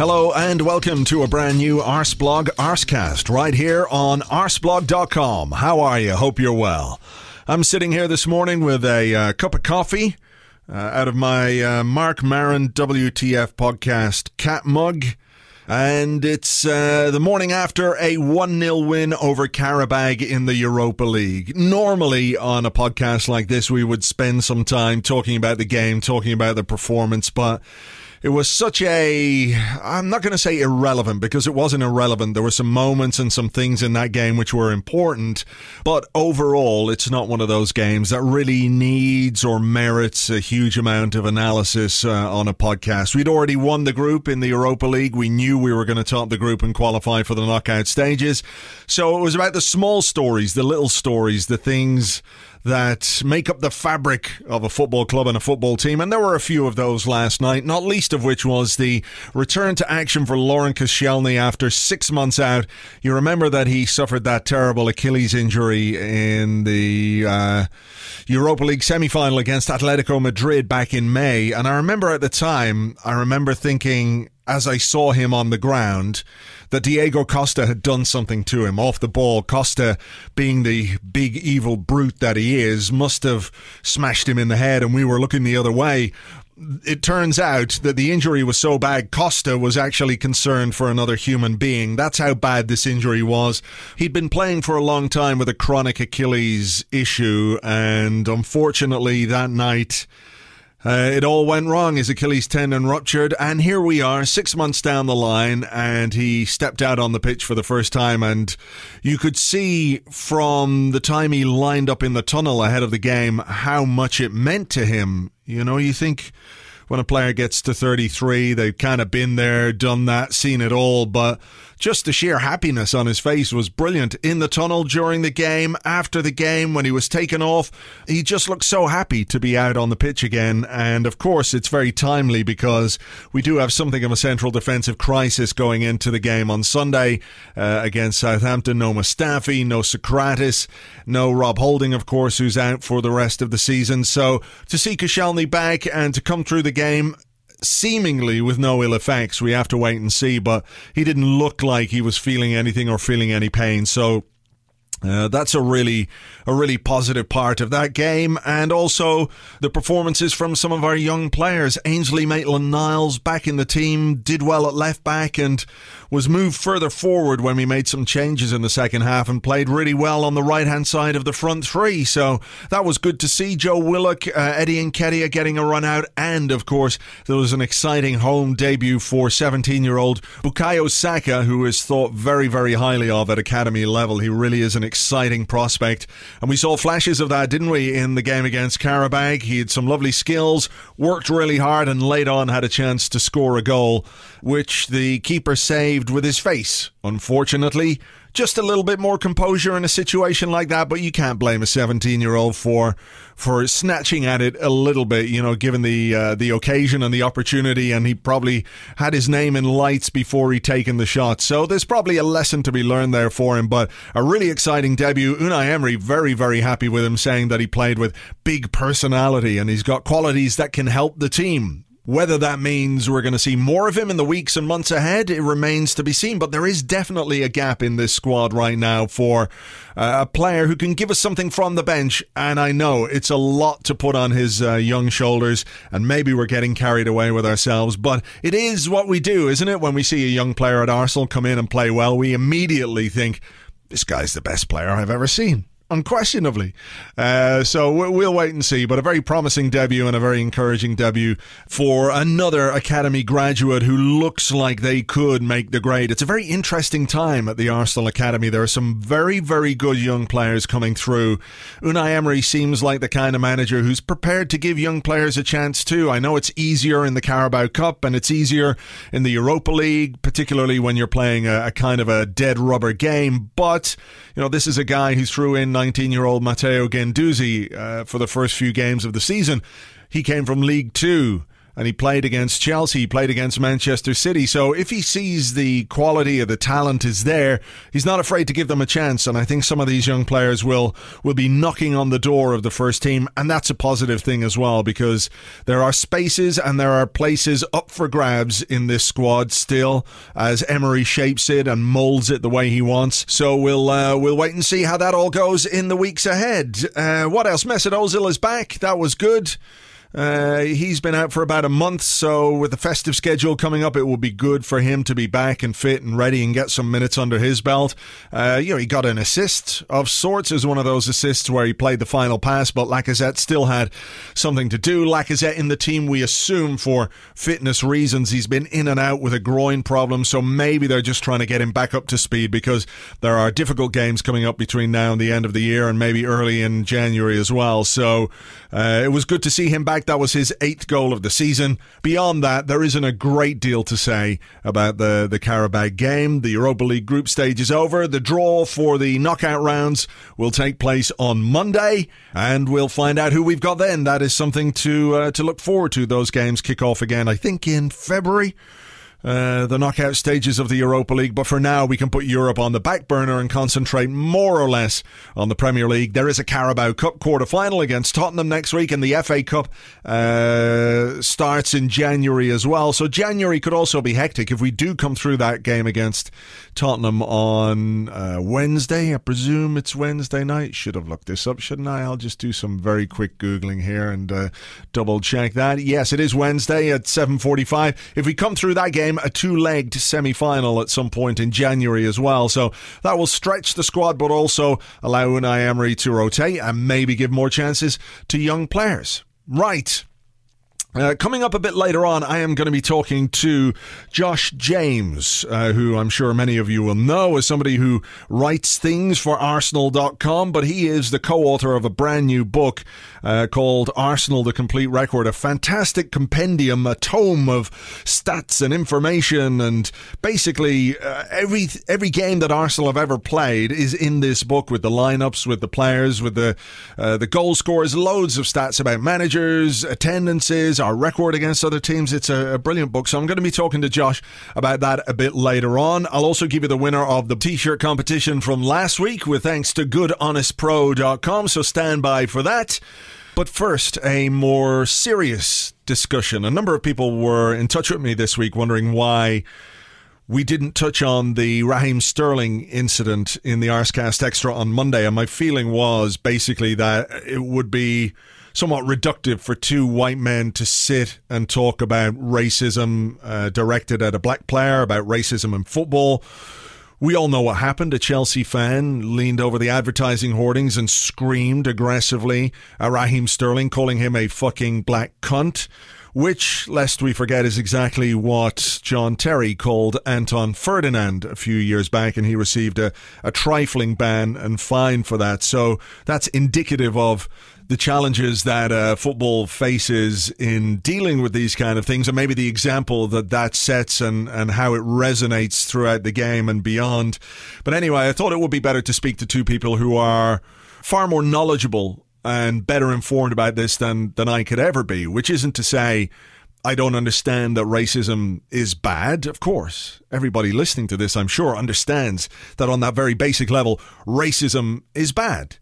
Hello and welcome to a brand new Arseblog Arsecast right here on arseblog.com. How are you? Hope you're well. I'm sitting here this morning with a uh, cup of coffee uh, out of my uh, Marc Maron WTF podcast cat mug. And it's uh, the morning after a 1 0 win over Qarabag in the Europa League. Normally, on a podcast like this, we would spend some time talking about the game, talking about the performance, but it was such a I'm not going to say irrelevant because it wasn't irrelevant. There were some moments and some things in that game which were important, but overall, it's not one of those games that really needs or merits a huge amount of analysis uh, on a podcast. We'd already won the group in the Europa League. We knew we were going to top the group and qualify for the knockout stages. So it was about the small stories, the little stories, the things that make up the fabric of a football club and a football team. And there were a few of those last night, not least of which was the return to action for Laurent Koscielny after six months out. You remember that he suffered that terrible Achilles injury in the uh, Europa League semi final against Atletico Madrid back in May. And I remember at the time, I remember thinking, as I saw him on the ground, that Diego Costa had done something to him off the ball. Costa, being the big evil brute that he is, must have smashed him in the head, and we were looking the other way. It turns out that the injury was so bad, Costa was actually concerned for another human being. That's how bad this injury was. He'd been playing for a long time with a chronic Achilles issue, and unfortunately, that night, uh, it all went wrong. His Achilles tendon ruptured, and here we are, six months down the line, and he stepped out on the pitch for the first time. And you could see from the time he lined up in the tunnel ahead of the game how much it meant to him. You know, you think when a player gets to 33, they've kind of been there, done that, seen it all, but just the sheer happiness on his face was brilliant. In the tunnel during the game, after the game, when he was taken off, he just looked so happy to be out on the pitch again. And of course, it's very timely because we do have something of a central defensive crisis going into the game on Sunday uh, against Southampton. No Mustafi, no Sokratis, no Rob Holding, of course, who's out for the rest of the season. So to see Koscielny back and to come through the game seemingly with no ill effects. We have to wait and see, but he didn't look like he was feeling anything or feeling any pain. So uh, that's a really a really positive part of that game, and also the performances from some of our young players. Ainsley Maitland-Niles back in the team did well at left back and was moved further forward when we made some changes in the second half and played really well on the right hand side of the front three. So that was good to see. Joe Willock, uh, Eddie Nketiah getting a run out, and of course there was an exciting home debut for 17 year old Bukayo Saka, who is thought very very highly of at academy level. He really is an exciting prospect. And we saw flashes of that, didn't we, in the game against Qarabag? He had some lovely skills, worked really hard, and late on had a chance to score a goal, which the keeper saved with his face. Unfortunately, just a little bit more composure in a situation like that, but you can't blame a 17 year old for for snatching at it a little bit, you know, given the uh, the occasion and the opportunity, and he probably had his name in lights before he taken the shot. So there's probably a lesson to be learned there for him, but a really exciting debut. Unai Emery very very happy with him, saying that he played with big personality and he's got qualities that can help the team. Whether that means we're going to see more of him in the weeks and months ahead, it remains to be seen. But there is definitely a gap in this squad right now for uh, a player who can give us something from the bench. And I know it's a lot to put on his uh, young shoulders, and maybe we're getting carried away with ourselves. But it is what we do, isn't it? When we see a young player at Arsenal come in and play well, we immediately think, this guy's the best player I've ever seen. Unquestionably. Uh, so we'll wait and see. But a very promising debut and a very encouraging debut for another Academy graduate who looks like they could make the grade. It's a very interesting time at the Arsenal Academy. There are some very, very good young players coming through. Unai Emery seems like the kind of manager who's prepared to give young players a chance too. I know it's easier in the Carabao Cup and it's easier in the Europa League, particularly when you're playing a, a kind of a dead rubber game. But, you know, this is a guy who threw in 19 year old Matteo Guendouzi uh, for the first few games of the season. He came from League Two and he played against Chelsea, he played against Manchester City. So if he sees the quality of the talent is there, he's not afraid to give them a chance. And I think some of these young players will will be knocking on the door of the first team, and that's a positive thing as well because there are spaces and there are places up for grabs in this squad still as Emery shapes it and molds it the way he wants. So we'll uh, we'll wait and see how that all goes in the weeks ahead. Uh, what else? Mesut Ozil is back. That was good. Uh, he's been out for about a month, so with the festive schedule coming up, it will be good for him to be back and fit and ready and get some minutes under his belt. Uh, you know, he got an assist of sorts as one of those assists where he played the final pass, but Lacazette still had something to do. Lacazette in the team, we assume for fitness reasons, he's been in and out with a groin problem, so maybe they're just trying to get him back up to speed because there are difficult games coming up between now and the end of the year and maybe early in January as well. So uh, it was good to see him back that was his eighth goal of the season. Beyond that, there isn't a great deal to say about the, the Carabao game. The Europa League group stage is over. The draw for the knockout rounds will take place on Monday, and we'll find out who we've got then. That is something to uh, to look forward to. Those games kick off again, I think, in February. Uh, the knockout stages of the Europa League. But for now, we can put Europe on the back burner and concentrate more or less on the Premier League. There is a Carabao Cup quarter final against Tottenham next week, and the FA Cup uh, starts in January as well. So January could also be hectic if we do come through that game against Tottenham on uh, Wednesday. I presume it's Wednesday night. Should have looked this up, shouldn't I? I'll just do some very quick googling here and uh, double check that. Yes, it is Wednesday at 7:45. If we come through that game a two legged semi final at some point in January as well. So that will stretch the squad, but also allow Unai Emery to rotate and maybe give more chances to young players. Right. Uh, coming up a bit later on, I am going to be talking to Josh James, uh, who I'm sure many of you will know as somebody who writes things for Arsenal.com, but he is the co author of a brand new book uh, called Arsenal The Complete Record, a fantastic compendium, a tome of stats and information, and basically uh, every, every game that Arsenal have ever played is in this book with the lineups, with the players, with the, uh, the goal scorers, loads of stats about managers, attendances our record against other teams. It's a, a, brilliant book. So I'm going to be talking to Josh about that a bit later on. I'll also give you the winner of the t shirt competition from last week with thanks to goodhonestpro.com. So stand by for that. But first, a more serious discussion. A number of people were in touch with me this week wondering why we didn't touch on the Raheem Sterling incident in the Arsecast Extra on Monday. And my feeling was basically that it would be somewhat reductive for two white men to sit and talk about racism uh, directed at a black player, about racism in football. We all know what happened. A Chelsea fan leaned over the advertising hoardings and screamed aggressively at Raheem Sterling, calling him a fucking black cunt which, lest we forget, is exactly what John Terry called Anton Ferdinand a few years back, and he received a, a trifling ban and fine for that. So that's indicative of the challenges that uh, football faces in dealing with these kind of things, and maybe the example that that sets and, and how it resonates throughout the game and beyond. But anyway, I thought it would be better to speak to two people who are far more knowledgeable and better informed about this than, than I could ever be, which isn't to say I don't understand that racism is bad. Of course, everybody listening to this, I'm sure, understands that on that very basic level, racism is bad.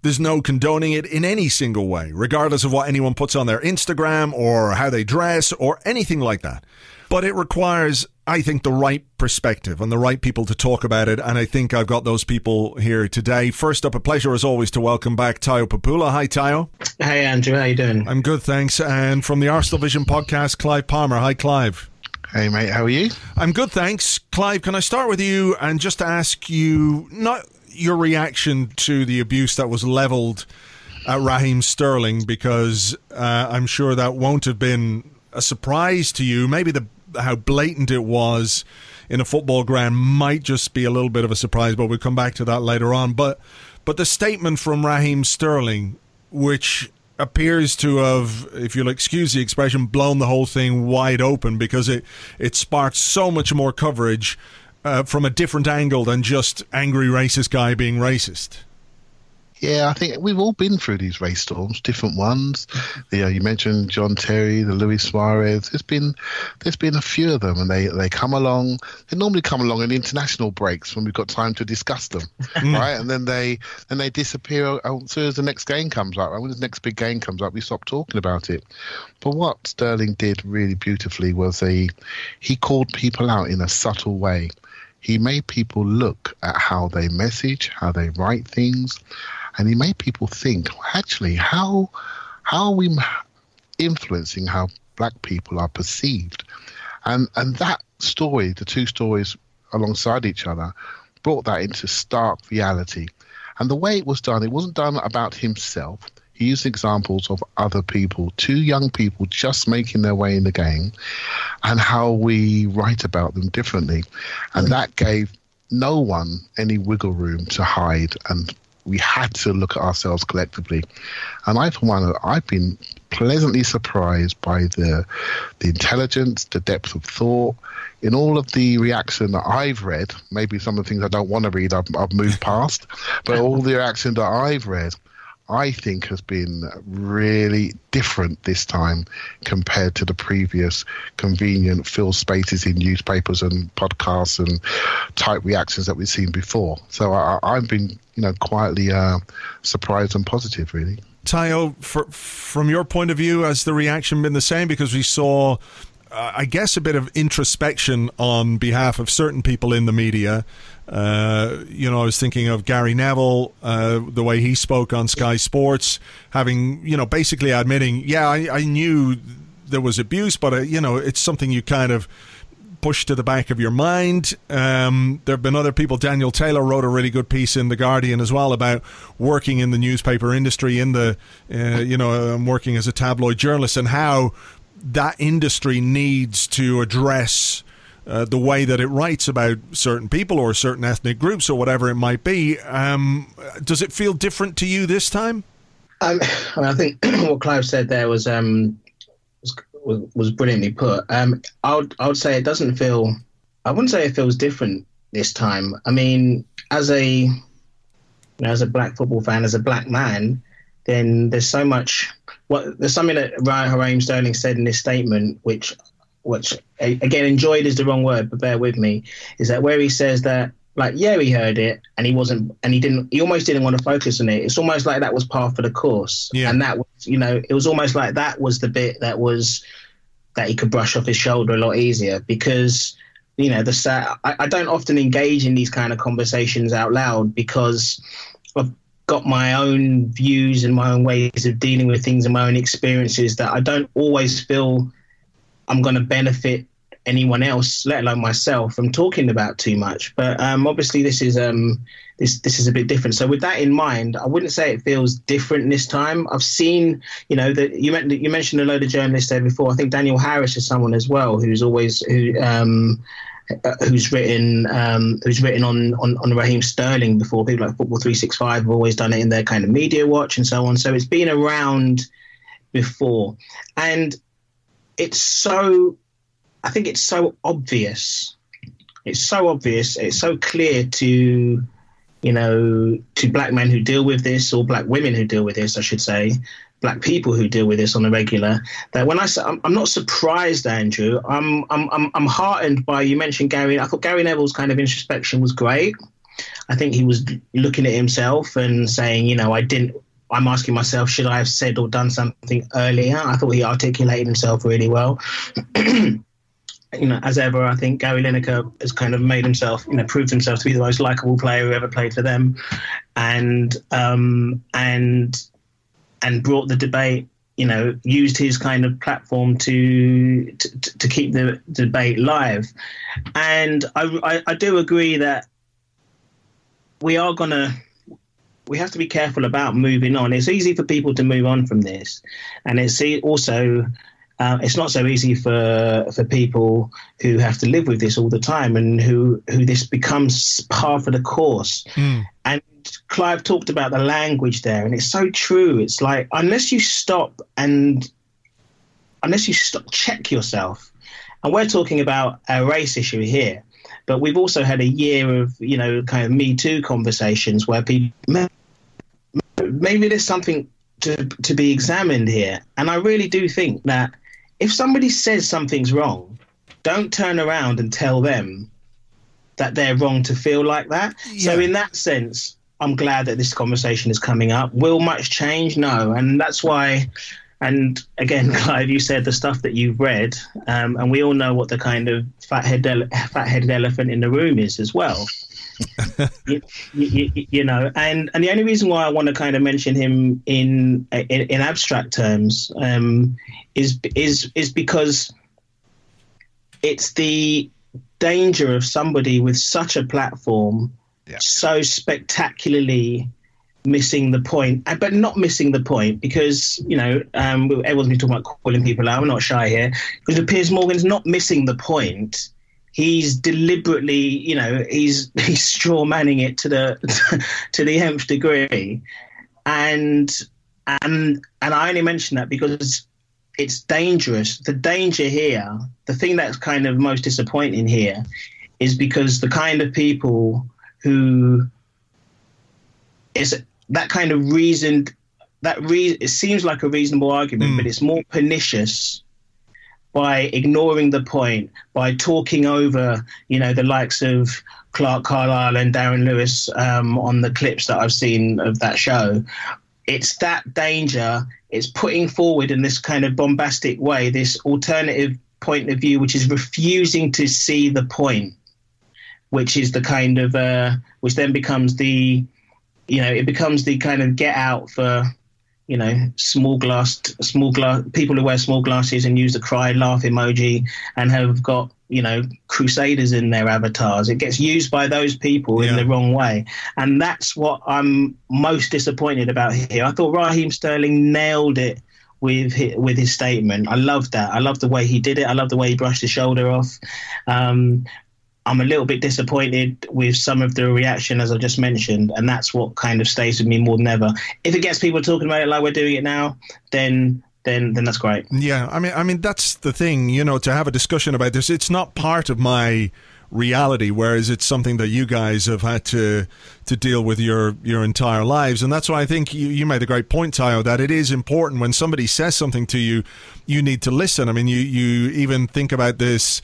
There's no condoning it in any single way, regardless of what anyone puts on their Instagram or how they dress or anything like that. But it requires, I think, the right perspective and the right people to talk about it. And I think I've got those people here today. First up, a pleasure as always to welcome back Tayo Popoola. Hi, Tayo. Hey, Andrew. How you doing? I'm good, thanks. And from the Arsenal Vision podcast, Clive Palmer. Hi, Clive. Hey, mate. How are you? I'm good, thanks. Clive, can I start with you and just ask you not your reaction to the abuse that was leveled at Raheem Sterling? Because uh, I'm sure that won't have been a surprise to you. Maybe the how blatant it was in a football ground might just be a little bit of a surprise, but we'll come back to that later on. But but the statement from Raheem Sterling, which appears to have, if you'll excuse the expression, blown the whole thing wide open because it it sparked so much more coverage uh, from a different angle than just angry racist guy being racist. Yeah, I think we've all been through these race storms, different ones. You know, you mentioned John Terry, the Luis Suarez. There's been there's been a few of them, and they they come along. They normally come along in international breaks when we've got time to discuss them, mm. right? And then they and they disappear as soon as the next game comes up. Right? When the next big game comes up, we stop talking about it. But what Sterling did really beautifully was he he called people out in a subtle way. He made people look at how they message, how they write things and he made people think actually how how are we influencing how black people are perceived? And and that story the two stories alongside each other brought that into stark reality. And the way it was done it wasn't done about himself. He used examples of other people, two young people just making their way in the game, and how we write about them differently. And mm. that gave no one any wiggle room to hide and we had to look at ourselves collectively. And I, for one, I've been pleasantly surprised by the the intelligence, the depth of thought, in all of the reaction that I've read. Maybe some of the things I don't want to read, I've, I've moved past, but all the reaction that I've read. I think has been really different this time compared to the previous convenient fill spaces in newspapers and podcasts and type reactions that we've seen before. So I, have been, you know, quietly uh, surprised and positive, really. Tayo, for, from your point of view, has the reaction been the same? Because we saw uh, I guess, a bit of introspection on behalf of certain people in the media. Uh, you know, I was thinking of Gary Neville, uh, the way he spoke on Sky Sports, having, you know, basically admitting, yeah, I, I knew there was abuse, but, uh, you know, it's something you kind of push to the back of your mind. Um, there have been other people. Daniel Taylor wrote a really good piece in the Guardian as well about working in the newspaper industry. In the, uh, you know, I'm working as a tabloid journalist, and how that industry needs to address uh, the way that it writes about certain people or certain ethnic groups or whatever it might be. Um, does it feel different to you this time? Um, I, mean, I think what Clive said there was um, was, was brilliantly put. Um, I would I would say it doesn't feel. I wouldn't say it feels different this time. I mean, as a you know, as a black football fan, as a black man, then there's so much. What there's something that Ryan Raheem Sterling said in this statement, which, which again, enjoyed is the wrong word, but bear with me, is that where he says that like yeah he heard it and he wasn't and he didn't he almost didn't want to focus on it it's almost like that was part of the course yeah. and that was you know it was almost like that was the bit that was that he could brush off his shoulder a lot easier because you know the I, I don't often engage in these kind of conversations out loud because of got my own views and my own ways of dealing with things and my own experiences that I don't always feel I'm going to benefit anyone else, let alone myself, from talking about too much. But um, obviously, this is um, this this is a bit different. So with that in mind, I wouldn't say it feels different this time. I've seen, you know, that you, you mentioned a load of journalists there before. I think Daniel Harris is someone as well who's always who um, who's written um, who's written on, on on Raheem Sterling before. People like Football Three Six Five have always done it in their kind of media watch and so on. So it's been around before, and it's so. I think it's so obvious. It's so obvious. It's so clear to you know, to black men who deal with this or black women who deal with this, I should say, black people who deal with this on a regular that when I say I'm, I'm not surprised, Andrew, I'm, I'm, I'm, I'm heartened by you mentioned Gary. I thought Gary Neville's kind of introspection was great. I think he was looking at himself and saying, you know, I didn't. I'm asking myself, should I have said or done something earlier? I thought he articulated himself really well. you know, as ever, I think Gary Lineker has kind of made himself, you know, proved himself to be the most likable player who ever played for them, and um, and and brought the debate you know, used his kind of platform to to, to keep the debate live. And I, I, I, do agree that we are gonna we have to be careful about moving on. It's easy for people to move on from this, and it's also uh, it's not so easy for for people who have to live with this all the time and who who this becomes part of the course. Mm. And Clive talked about the language there, and it's so true. It's like unless you stop and unless you stop, check yourself, and we're talking about a race issue here, but we've also had a year of you know kind of Me Too conversations where people maybe there's something to to be examined here, and I really do think that if somebody says something's wrong, don't turn around and tell them that they're wrong to feel like that. Yeah. So in that sense, I'm glad that this conversation is coming up. Will much change? No, and that's why. And again, Clive, you said the stuff that you've read, um, and we all know what the kind of fat-headed, fat-headed elephant in the room is as well. you, you, you, know, and and the only reason why I want to kind of mention him in in, in abstract terms um, is is is because it's the danger of somebody with such a platform so spectacularly missing the point, uh, but not missing the point because you know um, everyone's been talking about calling people out. I'm not shy here because Piers Morgan's not missing the point he's deliberately, you know, he's he's straw manning it to the to the nth degree, and and and I only mention that because it's dangerous. The danger here, the thing that's kind of most disappointing here, is because the kind of people who is that kind of reasoned that re- it seems like a reasonable argument, mm. but it's more pernicious by ignoring the point, by talking over, you know, the likes of Clarke Carlisle and Darren Lewis um, on the clips that I've seen of that show. It's that danger. It's putting forward in this kind of bombastic way this alternative point of view, which is refusing to see the point, which is the kind of, uh, which then becomes the, you know, it becomes the kind of get out for you know, small glass, small glass, people who wear small glasses and use the cry laugh emoji and have got, you know, crusaders in their avatars. It gets used by those people yeah. in the wrong way. And that's what I'm most disappointed about here. I thought Raheem Sterling nailed it with his, with his statement. I love that. I love the way he did it. I love the way he brushed his shoulder off. Um, I'm a little bit disappointed with some of the reaction, as I just mentioned, and that's what kind of stays with me more than ever. If it gets people talking about it like we're doing it now, then then then that's great. Yeah, I mean, I mean that's the thing, you know, to have a discussion about this. It's not part of my reality, whereas it's something that you guys have had to to deal with your your entire lives, and that's why I think you, you made a great point, Tayo, that it is important when somebody says something to you, you need to listen. I mean, you you even think about this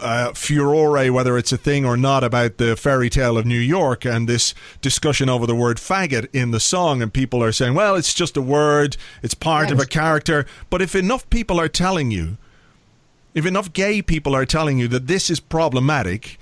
uh, furore, whether it's a thing or not, about the fairy tale of New York and this discussion over the word faggot in the song. And people are saying, well, it's just a word, it's part of a character. But if enough people are telling you, if enough gay people are telling you that this is problematic,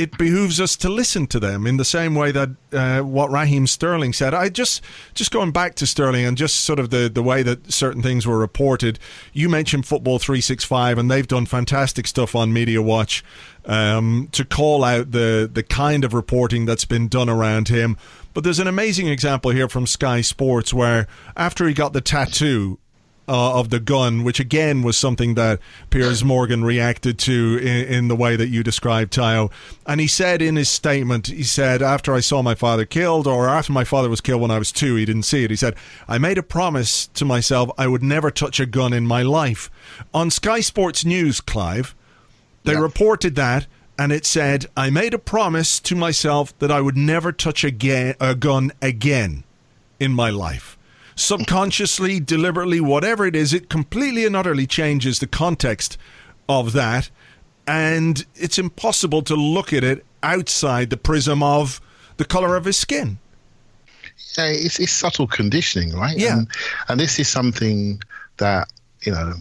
it behooves us to listen to them in the same way that uh, what Raheem Sterling said. I just just going back to Sterling and just sort of the, the way that certain things were reported. You mentioned Football 365, and they've done fantastic stuff on Media Watch um, to call out the the kind of reporting that's been done around him. But there's an amazing example here from Sky Sports where after he got the tattoo uh, of the gun, which again was something that Piers Morgan reacted to in, in, the way that you described, Tayo. And he said in his statement, he said, after I saw my father killed, or after my father was killed when I was two, he didn't see it. He said, I made a promise to myself I would never touch a gun in my life. On Sky Sports News, Clive, they yeah. reported that and it said, I made a promise to myself that I would never touch a, a gun again in my life subconsciously, deliberately, whatever it is, it completely and utterly changes the context of that. And it's impossible to look at it outside the prism of the color of his skin. Yeah, it's, it's subtle conditioning, right? Yeah. And, and this is something that, you know,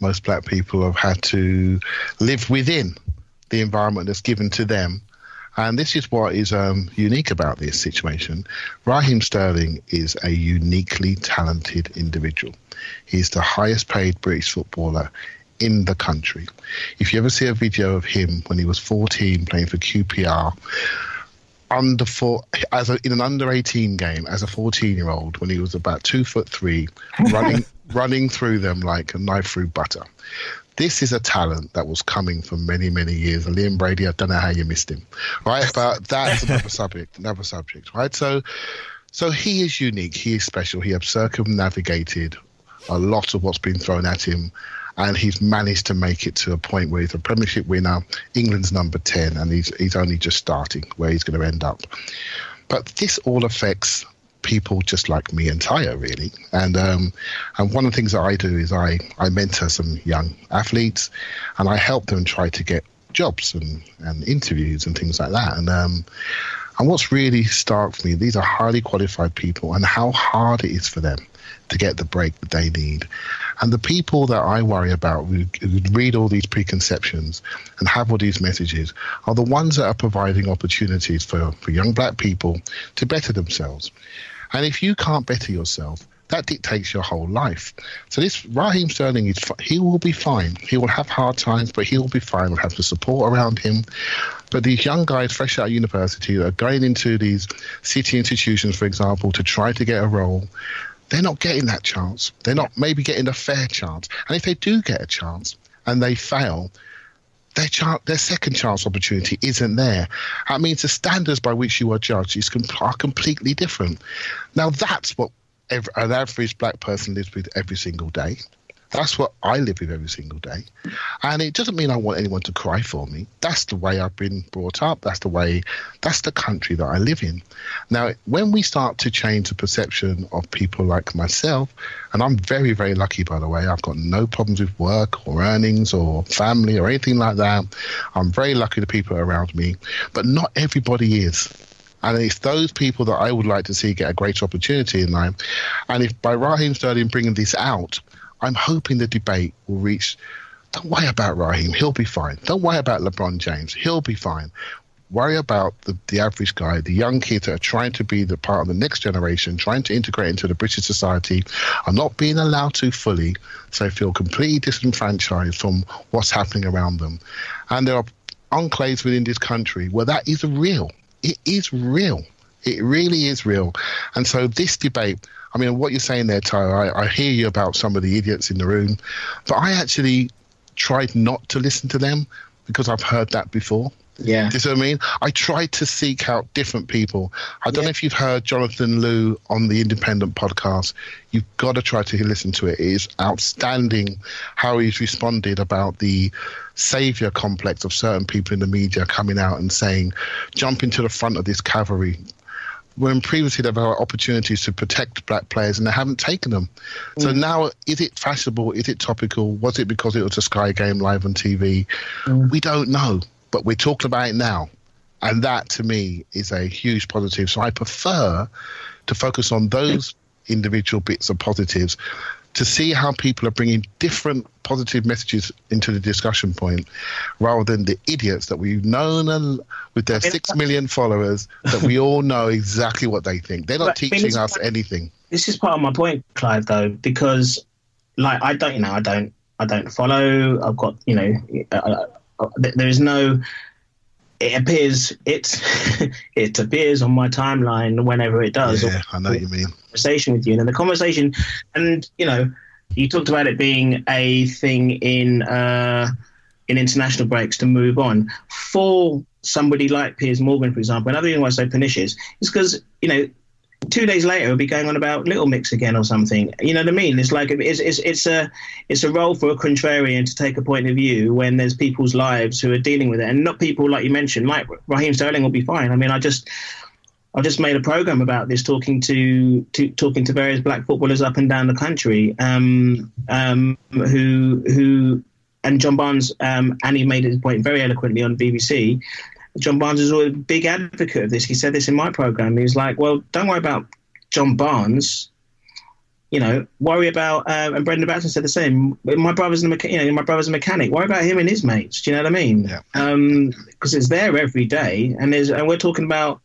most black people have had to live within the environment that's given to them and this is what is um, unique about this situation. Raheem Sterling is a uniquely talented individual. He's the highest paid British footballer in the country. If you ever see a video of him when he was 14 playing for QPR, under four as a, in an under 18 game as a 14 year old when he was about two foot three running running through them like a knife through butter this is a talent that was coming for many many years. And liam brady i don't know how you missed him. Right? But that's another subject another subject right? So so he is unique. He is special. He has circumnavigated a lot of what's been thrown at him. And he's managed to make it to a point where he's a Premiership winner, England's number 10, and he's, he's only just starting where he's going to end up. But this all affects people just like me and Tayo, really. And um, and one of the things that I do is I, I mentor some young athletes and I help them try to get jobs and, and interviews and things like that. And um, and what's really stark for me, these are highly qualified people and how hard it is for them to get the break that they need. And the people that I worry about who, who read all these preconceptions and have all these messages are the ones that are providing opportunities for, for young black people to better themselves. And if you can't better yourself, that dictates your whole life. So this Raheem Sterling is he will be fine. He will have hard times, but he will be fine. We'll have the support around him. But these young guys fresh out of university that are going into these city institutions, for example, to try to get a role, they're not getting that chance. They're not maybe getting a fair chance. And if they do get a chance and they fail, their chance, their second chance opportunity isn't there. That means the standards by which you are judged is are completely different. Now that's what every, an average black person lives with every single day. That's what I live with every single day. And it doesn't mean I want anyone to cry for me. That's the way I've been brought up. That's the way, that's the country that I live in. Now, when we start to change the perception of people like myself, and I'm very, very lucky, by the way, I've got no problems with work or earnings or family or anything like that. I'm very lucky the people around me, but not everybody is. And it's those people that I would like to see get a greater opportunity in life. And if by Raheem Sterling bringing this out, I'm hoping the debate will reach. Don't worry about Raheem, he'll be fine. Don't worry about LeBron James, he'll be fine. Worry about the, the average guy, the young kids that are trying to be the part of the next generation, trying to integrate into the British society, are not being allowed to fully, so feel completely disenfranchised from what's happening around them. And there are enclaves within this country where that is real. It is real. It really is real. And so this debate, I mean, what you're saying there, Tyler, I, I hear you about some of the idiots in the room, but I actually tried not to listen to them because I've heard that before. Yeah. Do you see what I mean? I tried to seek out different people. I don't Yeah. know if you've heard Jonathan Liew on the Independent podcast. You've got to try to listen to it. It is outstanding how he's responded about the savior complex of certain people in the media coming out and saying, jump into the front of this cavalry. When previously they've had opportunities to protect black players and they haven't taken them. So mm. now, is it fashionable? Is it topical? Was it because it was a Sky game live on TV? Mm. We don't know, but we're talking about it now. And that to me is a huge positive. So I prefer to focus on those individual bits of positives to see how people are bringing different positive messages into the discussion point rather than the idiots that we've known and with their six million followers that we all know exactly what they think. They're not But, teaching us anything. this is part of my point, Clive, though, because like I don't, you know, I don't, I don't follow. I've got, you know, uh, uh, there is no. It appears it's it appears on my timeline whenever it does. Yeah, I know you mean. conversation with you, and the conversation, and you know, you talked about it being a thing in uh, in international breaks to move on for somebody like Piers Morgan, for example. Another reason why I'm so pernicious is because you know. Two days later, we'll be going on about Little Mix again or something. You know what I mean? It's like it's, it's it's a it's a role for a contrarian to take a point of view when there's people's lives who are dealing with it, and not people like you mentioned, like Raheem Sterling will be fine. I mean, I just I just made a program about this, talking to, to talking to various black footballers up and down the country, um, um, who who and John Barnes um, and he made his point very eloquently on BBC. John Barnes is always a big advocate of this. He said this in my program. He was like, "Well, don't worry about John Barnes. You know, worry about." Uh, and Brendan Batson said the same. My brother's a mecha- you know, my brother's a mechanic. Worry about him and his mates. Do you know what I mean? Yeah. Because it's there every day, and there's and we're talking about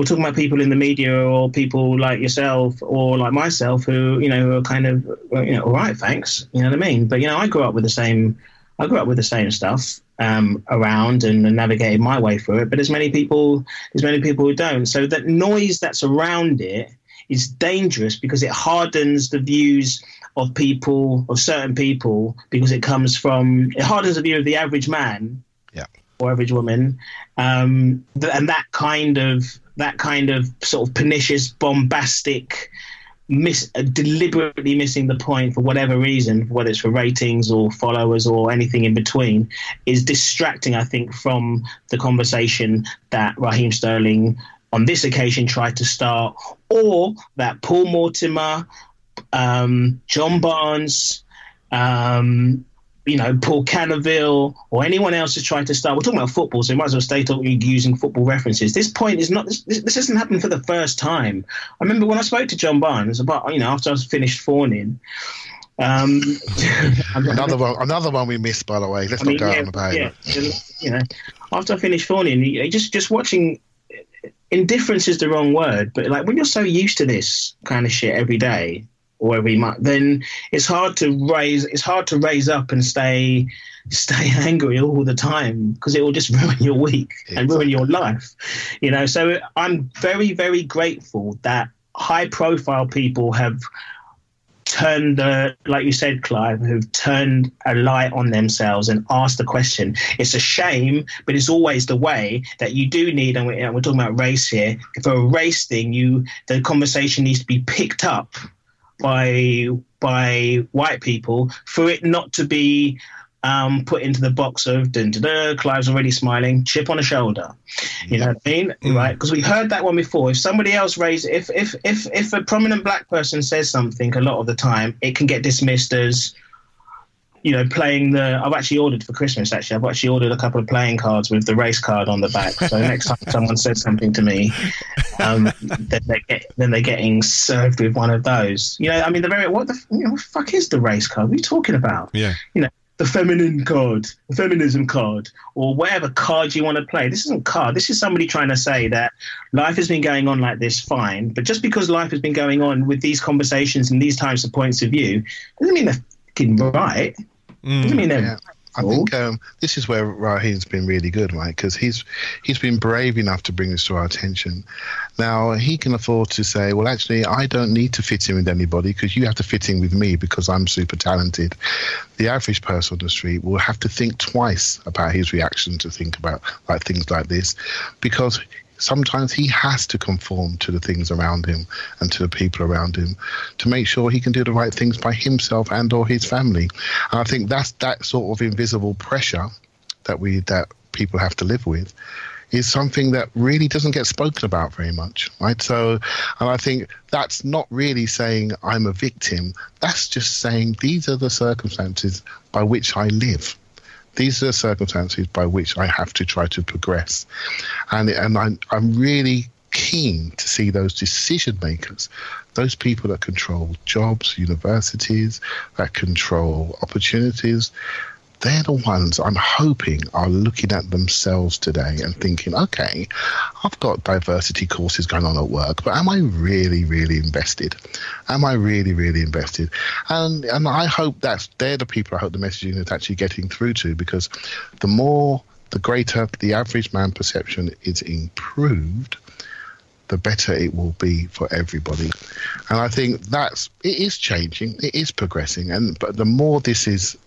we're talking about people in the media or people like yourself or like myself who you know are kind of you know all right thanks you know what i mean but you know i grew up with the same I grew up with the same stuff um, around and, navigated my way through it. But as many people, as many people who don't. So that noise that's around it is dangerous because it hardens the views of people, of certain people, because it comes from it hardens the view of the average man, yeah, or average woman, um, and that kind of that kind of sort of pernicious, bombastic miss uh, deliberately missing the point for whatever reason, whether it's for ratings or followers or anything in between, is distracting. I think from the conversation that Raheem Sterling on this occasion tried to start, or that Paul Mortimer, um, John Barnes, um, you know, Paul Canoville or anyone else has tried to start. We're talking about football, so we might as well stay talking using football references. This point is not. This, this hasn't happened for the first time. I remember when I spoke to John Barnes about you know after I was finished fawning. Um, another one, another one we missed, by the way. Let's I not go yeah, on about yeah, it. You know, after I finished fawning, just just watching. Indifference is the wrong word, but like when you're so used to this kind of shit every day, or every month, then it's hard to raise it's hard to raise up and stay stay angry all the time because it will just ruin your week and ruin your life. You know, so I'm very very grateful that high profile people have turned the like you said clive who've turned a light on themselves and asked the question it's a shame but it's always the way that you do need and we're, we're talking about race here for a race thing you the conversation needs to be picked up by by white people for it not to be um, put into the box of dun, dun, dun, Clive's already smiling, chip on the shoulder. You know what I mean? Mm. Right? Because we heard that one before. If somebody else raises, if if if if a prominent black person says something, a lot of the time it can get dismissed as you know, playing the. I've actually ordered for Christmas. Actually, I've actually ordered a couple of playing cards with the race card on the back. So next time someone says something to me, um, then they get then they're getting served with one of those. You know, I mean, the very what the you know, what the fuck is the race card? What are you talking about? Yeah, you know, the feminine card, the feminism card, or whatever card you want to play. This isn't card. This is somebody trying to say that life has been going on like this, fine. But just because life has been going on with these conversations and these types of points of view, doesn't mean they're fucking right. Mm. I mean, yeah. I think um, this is where Raheem's been really good, right? Because he's he's been brave enough to bring this to our attention. Now he can afford to say, "Well, actually, I don't need to fit in with anybody because you have to fit in with me because I'm super talented." The average person on the street will have to think twice about his reaction to think about like things like this, because sometimes he has to conform to the things around him and to the people around him to make sure he can do the right things by himself and or his family. And I think that's that sort of invisible pressure that we that people have to live with is something that really doesn't get spoken about very much, right? So, and I think that's not really saying I'm a victim. That's just saying these are the circumstances by which I live these are the circumstances by which I have to try to progress. And, and I'm, I'm really keen to see those decision makers, those people that control jobs, universities, that control opportunities, they're the ones I'm hoping are looking at themselves today and thinking, okay, I've got diversity courses going on at work, but am I really, really invested? Am I really, really invested? And and I hope that they're the people I hope the messaging is actually getting through to because the more the greater the average man perception is improved, the better it will be for everybody. And I think that's it is changing, it is progressing, and but the more this is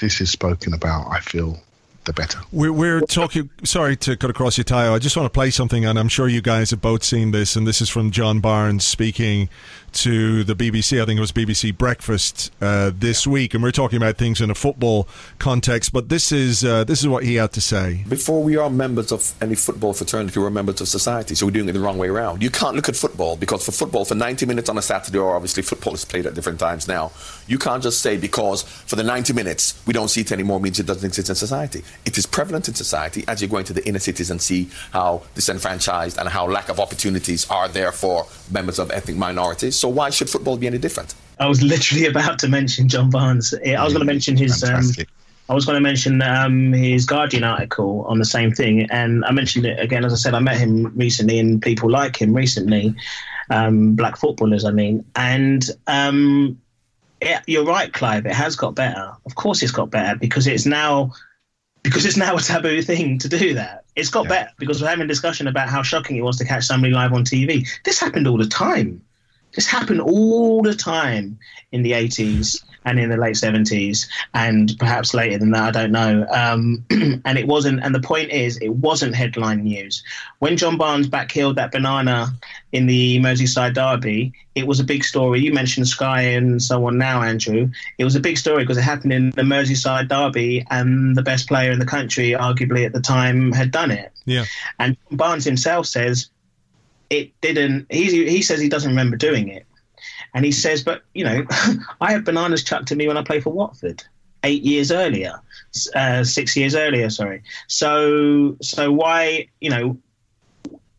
this is spoken about, I feel the better. We're, we're talking. Sorry to cut across your tie. I just want to play something, and I'm sure you guys have both seen this. And this is from John Barnes speaking to the BBC. I think it was BBC Breakfast uh, this week, and we're talking about things in a football context. But this is uh, this is what he had to say. Before we are members of any football fraternity, we're members of society, so we're doing it the wrong way around. You can't look at football because for football, for 90 minutes on a Saturday, or obviously football is played at different times now. You can't just say because for the 90 minutes we don't see it anymore means it doesn't exist in society. It is prevalent in society as you go into the inner cities and see how disenfranchised and how lack of opportunities are there for members of ethnic minorities. So why should football be any different? I was literally about to mention John Barnes. I was going to mention his. Um, I was going to mention um, his Guardian article on the same thing, and I mentioned it again. As I said, I met him recently, and people like him recently, um, black footballers. I mean, and um, yeah, you're right, Clive. It has got better. Of course, it's got better because it's now because it's now a taboo thing to do that. It's got yeah. better because we're having a discussion about how shocking it was to catch somebody live on TV. This happened all the time. This happened all the time in the 80s and in the late 70s and perhaps later than that i don't know. Um, and it wasn't and the point is it wasn't headline news. When john barnes backheeled that banana in the merseyside derby it was a big story. You mentioned sky and so on now andrew. It was a big story because it happened in the merseyside derby and the best player in the country arguably at the time had done it. Yeah. And barnes himself says it didn't he, he says he doesn't remember doing it and he says, but, you know, I had bananas chucked at me when I played for Watford eight years earlier, uh, six years earlier, sorry. So, so why, you know,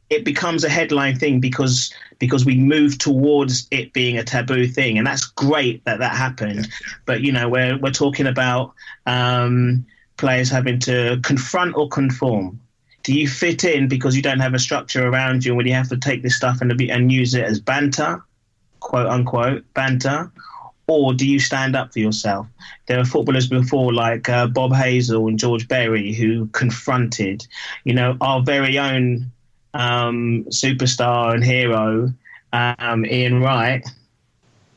it becomes a headline thing because because we move towards it being a taboo thing, and that's great that that happened. But you know, we're we're talking about um, players having to confront or conform. Do you fit in because you don't have a structure around you, and when you have to take this stuff and and use it as banter, quote unquote banter, or do you stand up for yourself? There are footballers before like uh, Bob Hazell and George Berry who confronted, you know, our very own um, superstar and hero, um, Ian Wright,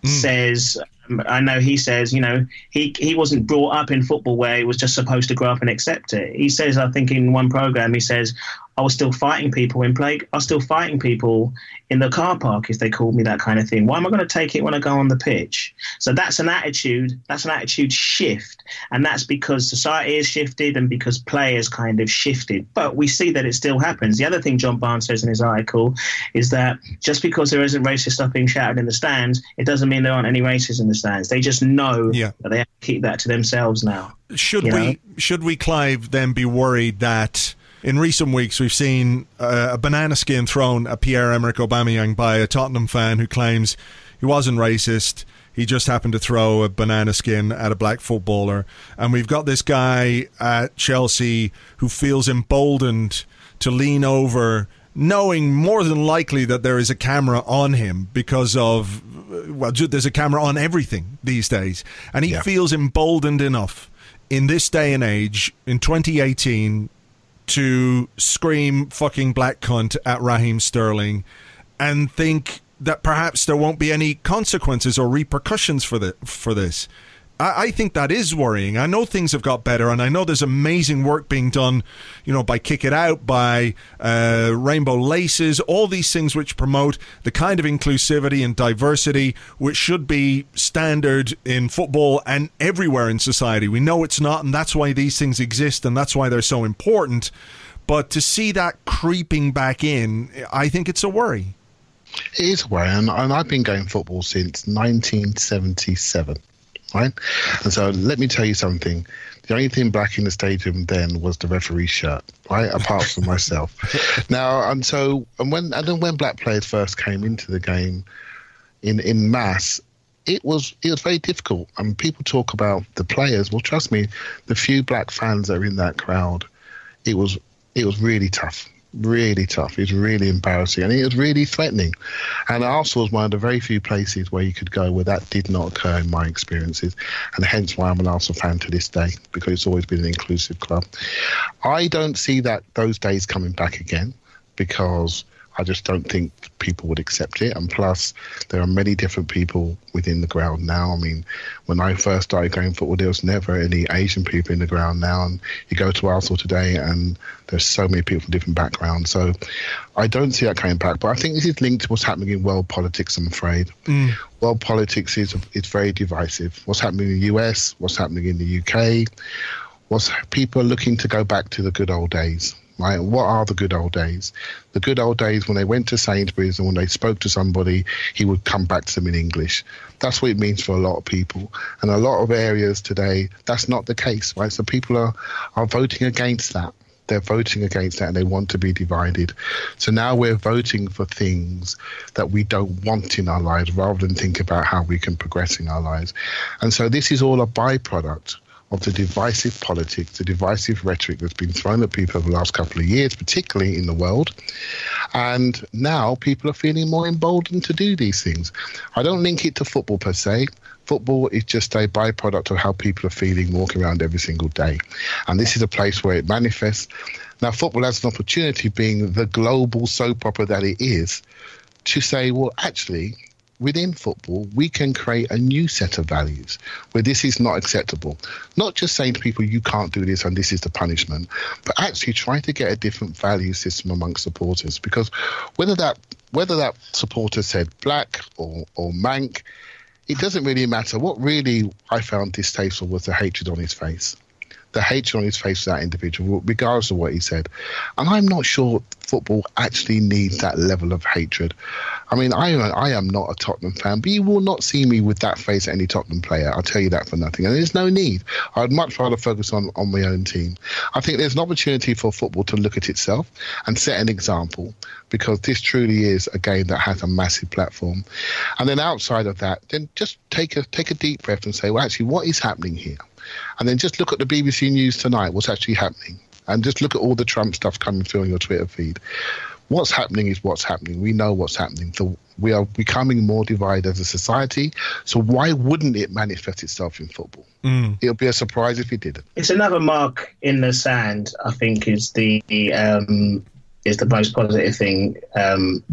mm. says. Um, I know he says, you know, he he wasn't brought up in football where he was just supposed to grow up and accept it. He says, I think in one program, he says, I was still fighting people in play. I was still fighting people in the car park if they called me that kind of thing. Why am I going to take it when I go on the pitch? So that's an attitude. That's an attitude shift, and that's because society has shifted and because players kind of shifted. But we see that it still happens. The other thing John Barnes says in his article is that just because there isn't racist stuff being shouted in the stands, it doesn't mean there aren't any racists in the stands. They just know yeah. that they have to keep that to themselves now. Should we? Know? Should we, Clive, then be worried that? In recent weeks, we've seen uh, a banana skin thrown at Pierre Emerick Aubameyang by a Tottenham fan who claims he wasn't racist. He just happened to throw a banana skin at a black footballer. And we've got this guy at Chelsea who feels emboldened to lean over, knowing more than likely that there is a camera on him because of, well, there's a camera on everything these days. And he yeah. feels emboldened enough in this day and age, in 2018, to scream fucking black cunt at Raheem Sterling and think that perhaps there won't be any consequences or repercussions for the for this. I, I think that is worrying. I know things have got better, and I know there's amazing work being done, you know, by Kick It Out, by uh, Rainbow Laces, all these things which promote the kind of inclusivity and diversity which should be standard in football and everywhere in society. We know it's not, and that's why these things exist, and that's why they're so important. But to see that creeping back in, I think it's a worry. It is a worry, and, and I've been going football since 1977 right? And so let me tell you something. The only thing black in the stadium then was the referee shirt, right? Apart from myself. Now, and so, and when and then when black players first came into the game in in mass, it was it was very difficult. I and mean, people talk about the players. Well, trust me, the few black fans that are in that crowd, it was it was really tough really tough. It was really embarrassing and it was really threatening. And Arsenal was one of the very few places where you could go where that did not occur in my experiences. And hence why I'm an Arsenal fan to this day, because it's always been an inclusive club. I don't see that those days coming back again because I just don't think people would accept it. And plus, there are many different people within the ground now. I mean, when I first started going football, there was never any Asian people in the ground now. And you go to Arsenal today, and there's so many people from different backgrounds. So I don't see that coming back. But I think this is linked to what's happening in world politics, I'm afraid. Mm. World politics is, is very divisive. What's happening in the US, what's happening in the UK, what's people are looking to go back to the good old days right? What are the good old days? The good old days when they went to Sainsbury's and when they spoke to somebody, he would come back to them in English. That's what it means for a lot of people. And a lot of areas today, that's not the case, right? So people are, are voting against that. They're voting against that and they want to be divided. So now we're voting for things that we don't want in our lives rather than think about how we can progress in our lives. And so this is all a byproduct of the divisive politics, the divisive rhetoric that's been thrown at people over the last couple of years, particularly in the world. And now people are feeling more emboldened to do these things. I don't link it to football per se. Football is just a byproduct of how people are feeling walking around every single day. And this is a place where it manifests. Now, football has an opportunity, being the global soap opera that it is, to say, well, actually, within football, we can create a new set of values where this is not acceptable. Not just saying to people, you can't do this and this is the punishment, but actually trying to get a different value system amongst supporters. Because whether that whether that supporter said black or, or mank, it doesn't really matter. What really I found distasteful was the hatred on his face the hatred on his face of that individual, regardless of what he said. And I'm not sure football actually needs that level of hatred. I mean, I am, I am not a Tottenham fan, but you will not see me with that face at any Tottenham player. I'll tell you that for nothing. And there's no need. I'd much rather focus on, on my own team. I think there's an opportunity for football to look at itself and set an example because this truly is a game that has a massive platform. And then outside of that, then just take a take a deep breath and say, well, actually, what is happening here? and then just look at the BBC News tonight, what's actually happening, and just look at all the Trump stuff coming through on your Twitter feed. What's happening is what's happening. We know what's happening. So we are becoming more divided as a society. So why wouldn't it manifest itself in football? Mm. It'll be a surprise if it didn't. It's another mark in the sand. I think is the um, is the most positive thing um,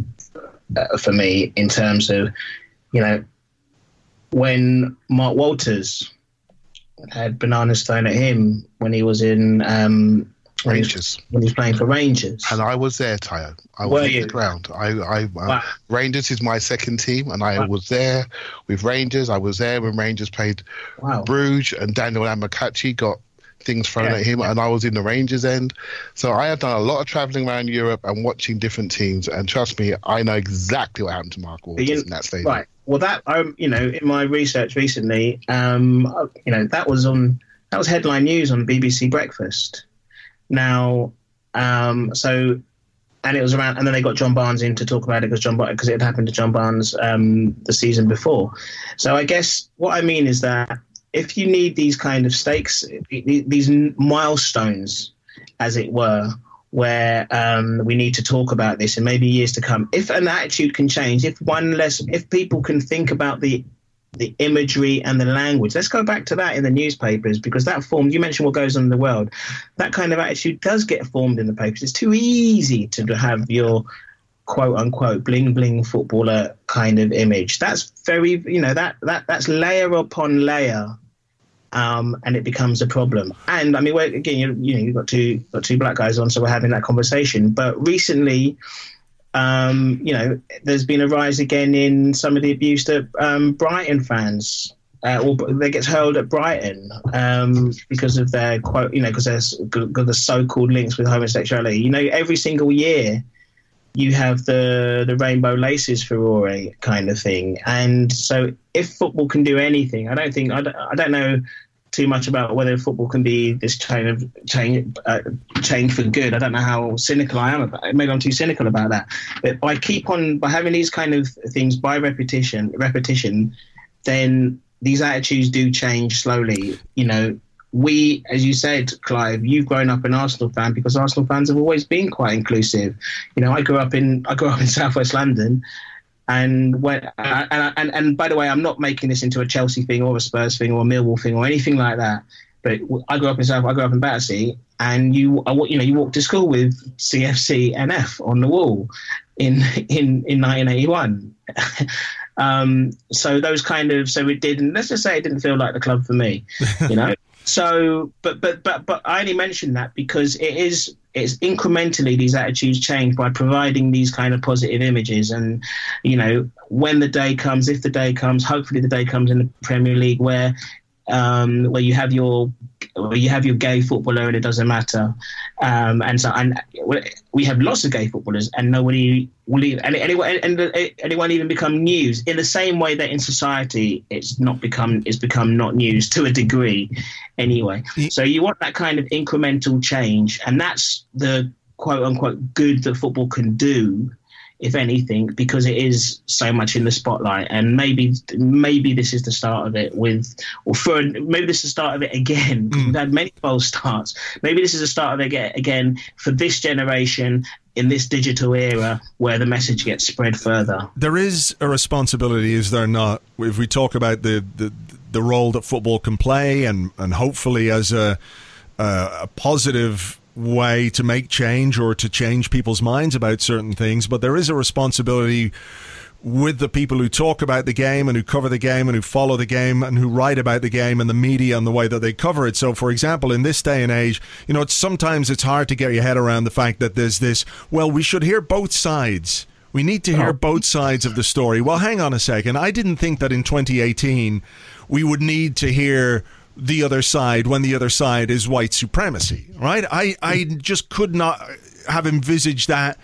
uh, for me in terms of you know when Mark Walters had bananas thrown at him when he was in um, Rangers when he was playing for Rangers. And I was there, Tayo. I was Were you? the ground. I, I uh, wow. Rangers is my second team, and I wow. was there with Rangers. I was there when Rangers played wow. Bruges, and Daniel Amokachi got things thrown yeah, at him, yeah. and I was in the Rangers end. So I have done a lot of traveling around Europe and watching different teams, and trust me, I know exactly what happened to Mark Walters in that stadium. Right. Well, that um, you know, in my research recently, um, you know, that was on that was headline news on BBC Breakfast. Now, um, so and it was around, and then they got John Barnes in to talk about it because John because it had happened to John Barnes um, the season before. So I guess what I mean is that if you need these kind of stakes, these milestones, as it were, where um, we need to talk about this and maybe years to come. If an attitude can change, if one less, if people can think about the the imagery and the language. Let's go back to that in the newspapers because that formed. You mentioned what goes on in the world. That kind of attitude does get formed in the papers. It's too easy to have your quote unquote bling bling footballer kind of image. That's very, you know, that that that's layer upon layer um, and it becomes a problem. And I mean, again, you, you know, you've got two got two black guys on, so we're having that conversation. But recently, um, you know, there's been a rise again in some of the abuse that um, Brighton fans. Uh, or they get hurled at Brighton um, because of their quote, you know, because there's the so-called links with homosexuality. You know, every single year you have the the rainbow laces furore kind of thing. And so, if football can do anything, I don't think I don't, I don't know too much about whether football can be this chain of change uh, change for good. I don't know how cynical I am about it. Maybe I'm too cynical about that. But by keep on by having these kind of things by repetition, repetition, then these attitudes do change slowly. You know, we, as you said, Clive, you've grown up an Arsenal fan because Arsenal fans have always been quite inclusive. You know, I grew up in I grew up in Southwest London, and when and, and and by the way, I'm not making this into a Chelsea thing or a Spurs thing or a Millwall thing or anything like that. But I grew up in South. I grew up in Battersea, and you you know you walked to school with CFC NF on the wall in in in 1981. um, so those kind of so it didn't. Let's just say it didn't feel like the club for me. You know. So, but but but but I only mention that because it is it's incrementally these attitudes change by providing these kind of positive images, and you know when the day comes, if the day comes, hopefully the day comes in the Premier League where um, where you have your where you have your gay footballer and it doesn't matter, um, and so and we have lots of gay footballers and nobody will even, and anyone and anyone even become news. In the same way that in society it's not become it's become not news to a degree anyway. So you want that kind of incremental change, and that's the quote unquote good that football can do if anything, because it is so much in the spotlight. And maybe maybe this is the start of it with, or for maybe this is the start of it again. Mm. We've had many false starts. Maybe this is the start of it again for this generation in this digital era where the message gets spread further. There is a responsibility, is there not? If we talk about the the, the role that football can play, and and hopefully as a a positive way to make change or to change people's minds about certain things, but there is a responsibility with the people who talk about the game and who cover the game and who follow the game and who write about the game and the media and the way that they cover it. So, for example, in this day and age, you know, it's, sometimes it's hard to get your head around the fact that there's this, well, we should hear both sides. We need to hear oh. both sides of the story. Well, hang on a second. I didn't think that in 2018 we would need to hear the other side when the other side is white supremacy, right? I, I just could not have envisaged that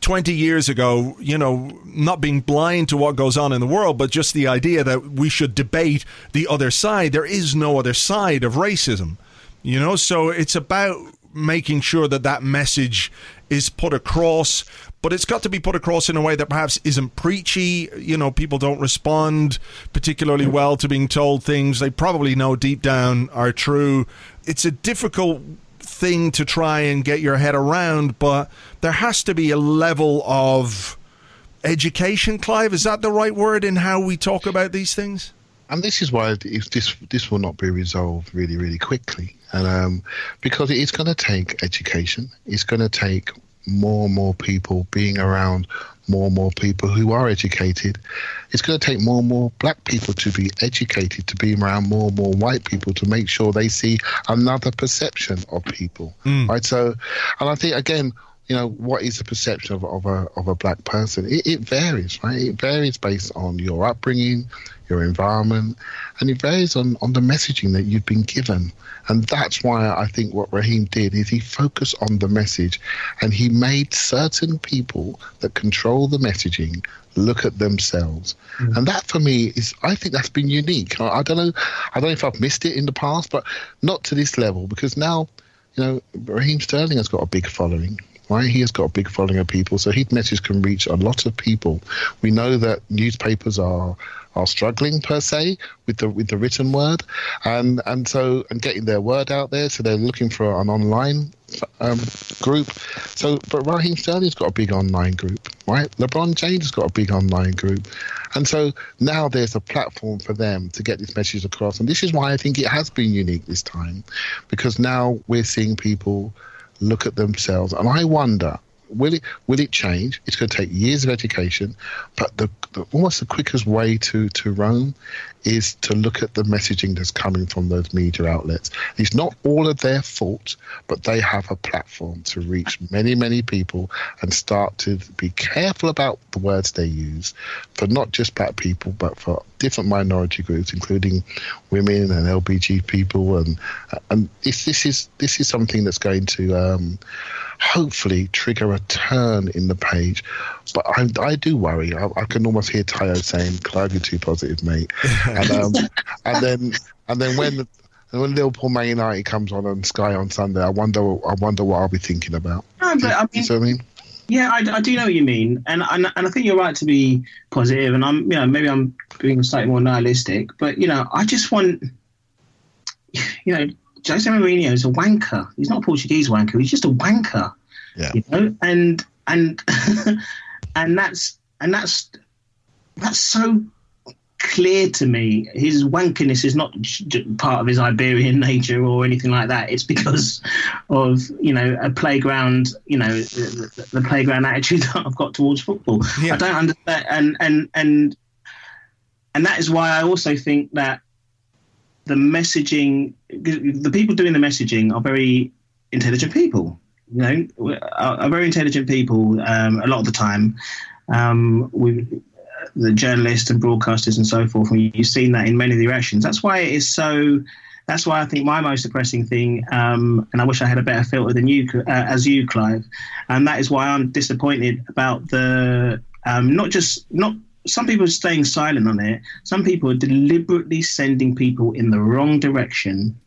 20 years ago, you know, not being blind to what goes on in the world, but just the idea that we should debate the other side. There is no other side of racism, you know, so it's about making sure that that message is put across but it's got to be put across in a way that perhaps isn't preachy. You know, people don't respond particularly well to being told things they probably know deep down are true. It's a difficult thing to try and get your head around, but there has to be a level of education, Clive. Is that the right word in how we talk about these things? And this is why this this will not be resolved really, really quickly, and um, because it is going to take education. It's going to take more and more people being around more and more people who are educated. It's going to take more and more black people to be educated, to be around more and more white people to make sure they see another perception of people. Mm. Right. So, and I think again, you know, what is the perception of, of a of a black person? It, it varies, right? It varies based on your upbringing, your environment, and it varies on, on the messaging that you've been given. And that's why I think what Raheem did is he focused on the message and he made certain people that control the messaging look at themselves. Mm. And that for me is, I think that's been unique. I, I, don't know, I don't know if I've missed it in the past, but not to this level because now, you know, Raheem Sterling has got a big following. Right, he has got a big following of people, so his message can reach a lot of people. We know that newspapers are are struggling per se with the with the written word, and and so and getting their word out there. So they're looking for an online um, group. So, but Raheem Sterling's got a big online group, right? LeBron James has got a big online group, and so now there's a platform for them to get this message across. And this is why I think it has been unique this time, because now we're seeing people look at themselves, and I wonder will it will it change? It's going to take years of education, but the, the, almost the quickest way to to Rome is to look at the messaging that's coming from those media outlets. It's not all of their fault, but they have a platform to reach many many people and start to be careful about the words they use for not just black people, but for different minority groups, including women and LBG people, and and this this is this is something that's going to um, hopefully trigger a turn in the page. But I, I do worry. I, I, can almost hear Tayo saying, "Clive, you're too positive, mate." and, um, and then and then when when Liverpool Man United comes on on Sky on Sunday, I wonder I wonder what I'll be thinking about. No, but I mean, you know what I mean? Yeah, I, I, do know what you mean, and, and and I think you're right to be positive, and I'm you know maybe I'm being slightly more nihilistic, but you know I just want you know Jose Mourinho is a wanker. He's not a Portuguese wanker. He's just a wanker. Yeah. You know, and and and that's and that's that's so clear to me. His wankiness is not part of his Iberian nature or anything like that. It's because of you know a playground, you know, the, the playground attitude that I've got towards football. Yeah. I don't understand, and and and and that is why I also think that the messaging, the people doing the messaging are very intelligent people. You know, are, are very intelligent people um, a lot of the time. Um, we, the journalists and broadcasters and so forth, and you've seen that in many of the actions. That's why it is so. That's why I think my most depressing thing, um, and I wish I had a better filter than you, uh, as you, Clive, and that is why I'm disappointed about the um, not just not some people are staying silent on it. Some people are deliberately sending people in the wrong direction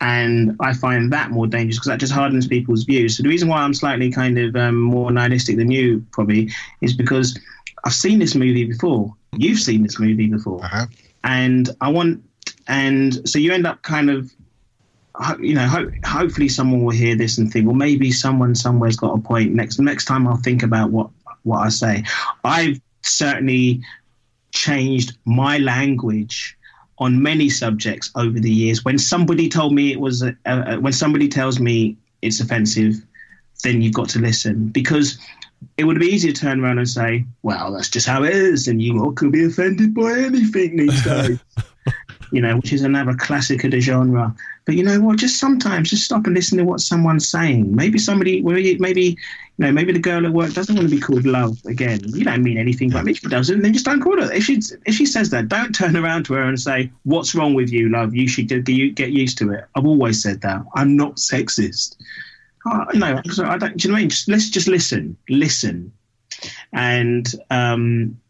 And I find that more dangerous because that just hardens people's views. So the reason why I'm slightly kind of um, more nihilistic than you probably is because I've seen this movie before. You've seen this movie before, Uh-huh. and I want, and so you end up kind of, you know, ho- hopefully someone will hear this and think, well, maybe someone somewhere's got a point. Next next time I'll think about what what I say. I've certainly changed my language on many subjects over the years. When somebody told me it was, uh, when somebody tells me it's offensive, then you've got to listen because it would be easy to turn around and say, "Well, that's just how it is," and you all could be offended by anything these days. you know, which is another classic of the genre. But you know what? Just sometimes, just stop and listen to what someone's saying. Maybe somebody, maybe, maybe, you know, maybe the girl at work doesn't want to be called love again. You don't mean anything, but maybe she doesn't. Then just don't call her. If she if she says that, don't turn around to her and say, "What's wrong with you, love? You should get get used to it." I've always said that. I'm not sexist. Oh, no, I don't. Do you know what I mean? Just, let's just listen, listen, and um,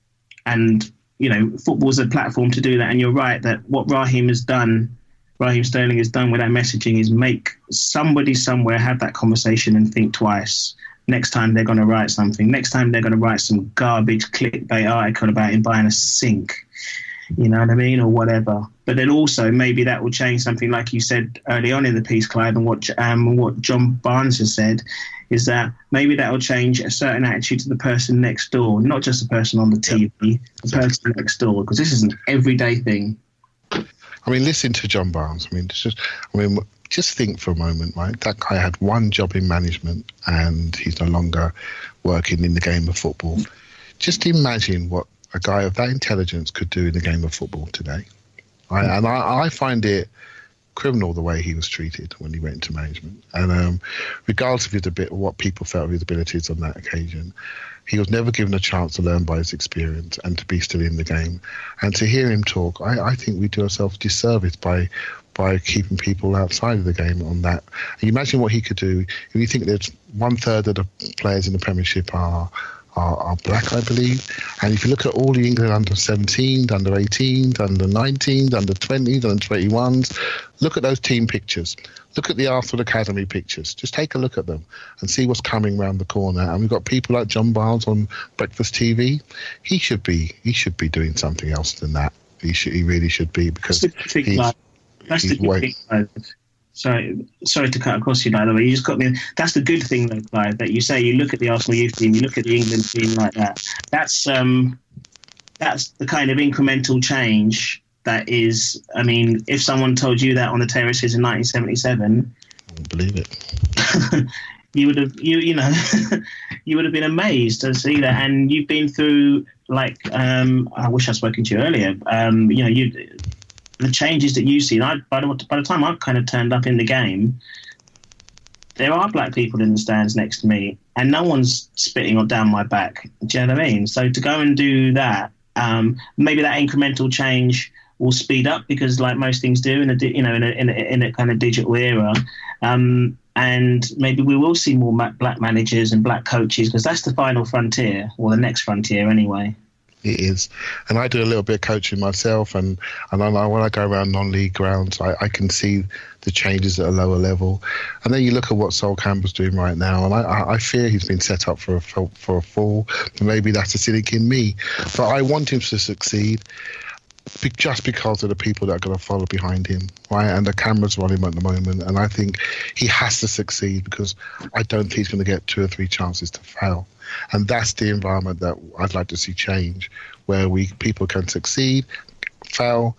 and you know, football's a platform to do that. And you're right that what Raheem has done, Raheem Sterling has done with that messaging is make somebody somewhere have that conversation and think twice. Next time they're going to write something. Next time they're going to write some garbage clickbait article about him buying a sink. You know what I mean, or whatever. But then also maybe that will change something like you said early on in the piece, Clive, and what um, what John Barnes has said is that maybe that will change a certain attitude to the person next door, not just the person on the TV, the person next door, because this is an everyday thing. I mean, listen to John Barnes. I mean, just, I mean, just think for a moment, right? That guy had one job in management, and he's no longer working in the game of football. Just imagine what a guy of that intelligence could do in the game of football today. I, and I, I find it criminal the way he was treated when he went into management. And um, regardless of his bit, what people felt of his abilities on that occasion, he was never given a chance to learn by his experience and to be still in the game. And to hear him talk, I, I think we do ourselves disservice by by keeping people outside of the game on that. And you imagine what he could do if you think that one third of the players in the Premiership are are, are, black, I believe. And if you look at all the England under 17s, under 18s, under 19s, under 20s, under 21s, look at those team pictures. Look at the Arsenal Academy pictures. Just take a look at them and see what's coming around the corner. And we've got people like John Barnes on Breakfast TV. He should be he should be doing something else than that. He should he really should be because That's the he's, he's good way- thing, Clive. Sorry, sorry to cut across you, by the way. You just got me. That's the good thing, though, Clive. That you say you look at the Arsenal youth team, you look at the England team like that. That's um, that's the kind of incremental change that is. I mean, if someone told you that on the terraces in 1977, I don't believe it. you would have you you know you would have been amazed to see that and you've been through like um i wish i'd spoken to you earlier um you know you the changes that you've seen i by the, by the time i've kind of turned up in the game there are black people in the stands next to me and no one's spitting or down my back do you know what i mean so to go and do that um maybe that incremental change will speed up because like most things do in a you know in a, in a, in a kind of digital era um and maybe we will see more black managers and black coaches because that's the final frontier or the next frontier anyway. It is, and I do a little bit of coaching myself, and and I, when I go around non-league grounds, I, I can see the changes at a lower level, and then you look at what Sol Campbell's doing right now, and I, I, fear he's been set up for a for, a fall. Maybe that's a cynic in me, but I want him to succeed. Just because of the people that are going to follow behind him, right? And the cameras are on him at the moment, and I think he has to succeed because I don't think he's going to get two or three chances to fail and that's the environment that I'd like to see change, where we people can succeed, fail,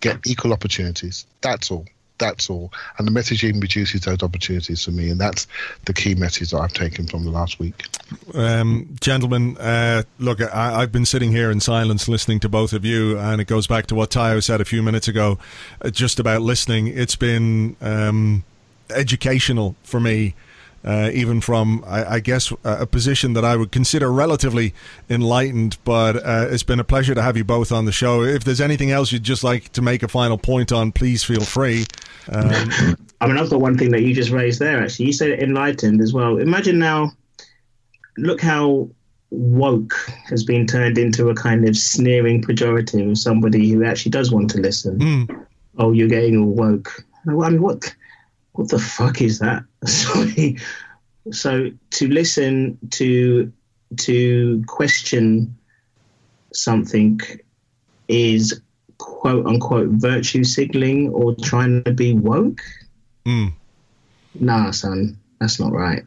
get equal opportunities. That's all. That's all. And the messaging reduces those opportunities for me, and that's the key message that I've taken from the last week. Um, gentlemen, uh, look, I, I've been sitting here in silence listening to both of you, and it goes back to what Tayo said a few minutes ago, uh, just about listening. It's been um, educational for me. Uh, even from, I, I guess, a position that I would consider relatively enlightened, but uh, it's been a pleasure to have you both on the show. If there's anything else you'd just like to make a final point on, please feel free. Um, I mean, I've got one thing that you just raised there. Actually, you said enlightened as well. Imagine now, look how woke has been turned into a kind of sneering pejorative of somebody who actually does want to listen. mm, Oh, you're getting all woke. I mean, what? What the fuck is that? Sorry. So to listen to to question something is quote unquote virtue signaling or trying to be woke. Mm. Nah, son, that's not right.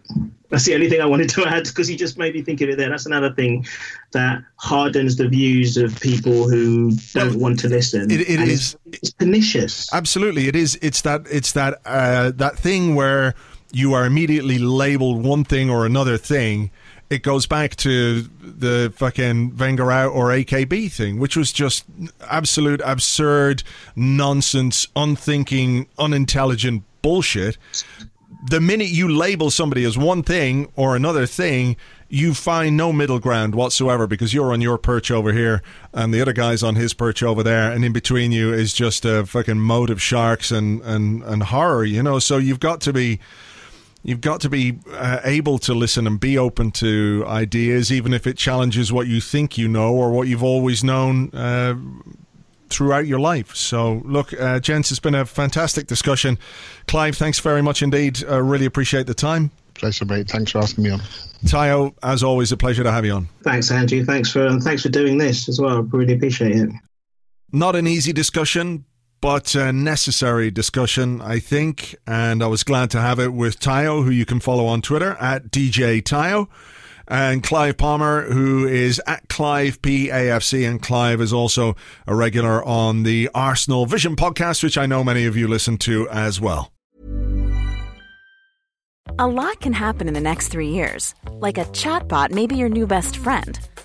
That's the only thing I wanted to add because you just made me think of it there. That's another thing that hardens the views of people who don't well, want to listen. It, it is it's, it's, pernicious. Absolutely, it is. It's that. It's that. Uh, that thing where you are immediately labeled one thing or another thing. It goes back to the fucking Wenger out or AKB thing, which was just absolute absurd nonsense, unthinking, unintelligent bullshit the minute you label somebody as one thing or another thing, you find no middle ground whatsoever because you're on your perch over here and the other guy's on his perch over there, and in between you is just a fucking moat of sharks and and and horror, you know. So you've got to be. You've got to be uh, able to listen and be open to ideas, even if it challenges what you think you know or what you've always known uh, throughout your life. So, look, uh, gents, it's been a fantastic discussion. Clive, thanks very much indeed. Uh, really appreciate the time. Pleasure, mate. Thanks for asking me on. Tayo, as always, a pleasure to have you on. Thanks, Andrew. Thanks for thanks for doing this as well. Really appreciate it. Not an easy discussion, but a necessary discussion, I think. And I was glad to have it with Tayo, who you can follow on Twitter at DJ Tayo and Clive Palmer, who is at Clive PAFC. And Clive is also a regular on the Arsenal Vision podcast, which I know many of you listen to as well. A lot can happen in the next three years. Like a chatbot may be your new best friend.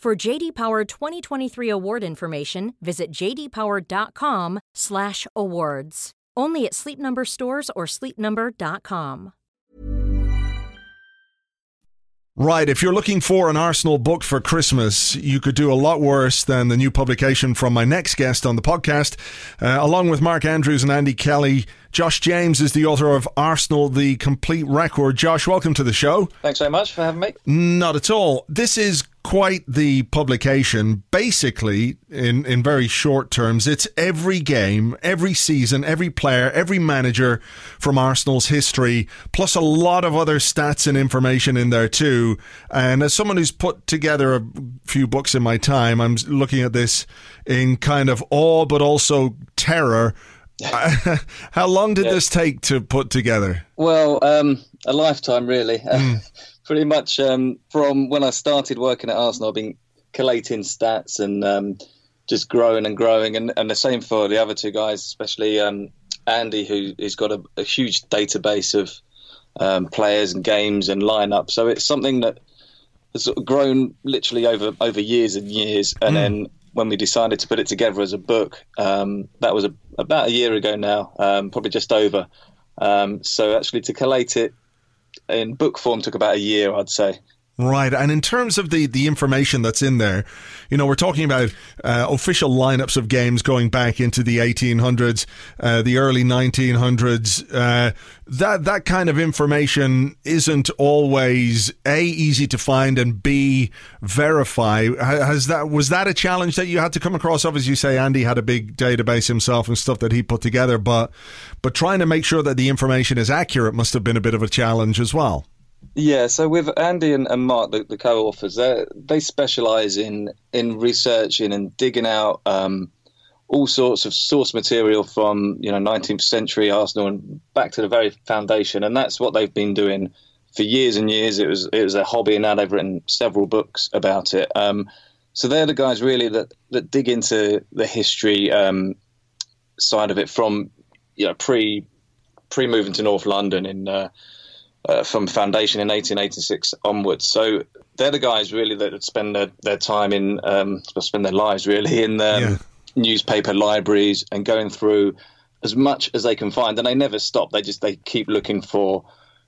For JD Power 2023 award information, visit jdpower.com/awards. Only at Sleep Number stores or sleepnumber.com. Right, if you're looking for an Arsenal book for Christmas, you could do a lot worse than the new publication from my next guest on the podcast. Uh, along with Mark Andrews and Andy Kelly, Josh James is the author of Arsenal, the Complete Record. Josh, welcome to the show. Thanks very much for having me. Not at all. This is quite the publication. Basically, in, in very short terms, it's every game, every season, every player, every manager from Arsenal's history, plus a lot of other stats and information in there too. And as someone who's put together a few books in my time, I'm looking at this in kind of awe, but also terror. How long did yeah. this take to put together? Well, um, a lifetime, really. Mm. pretty much um, from when I started working at Arsenal, I've been collating stats and um, just growing and growing. And, and, the same for the other two guys, especially um, Andy, who, has got a, a, huge database of um, players and games and lineups. So it's something that has sort of grown literally over over years and years. And mm. then when we decided to put it together as a book, um, that was a, about a year ago now, um, probably just over. so actually to collate it in book form took about a year, I'd say. Right. And in terms of the, the information that's in there, you know, we're talking about uh, official lineups of games going back into the 1800s, uh, the early 1900s. Uh, that, that kind of information isn't always A, easy to find and B, verify. Has that, was that a challenge that you had to come across? Obviously, you say Andy had a big database himself and stuff that he put together, but, but trying to make sure that the information is accurate must have been a bit of a challenge as well. Yeah, so with Andy and, and Mark, the, the co-authors, they specialise in in researching and digging out um, all sorts of source material from you know 19th century Arsenal and back to the very foundation, and that's what they've been doing for years and years. It was it was a hobby, and now they've written several books about it. Um, so they're the guys really that that dig into the history um, side of it from you know pre pre moving to North London in uh, uh, from foundation in 1886 onwards. So they're the guys really that spend their, their time in um, spend their lives really in um, yeah. newspaper libraries and going through as much as they can find, and they never stop. They just they keep looking for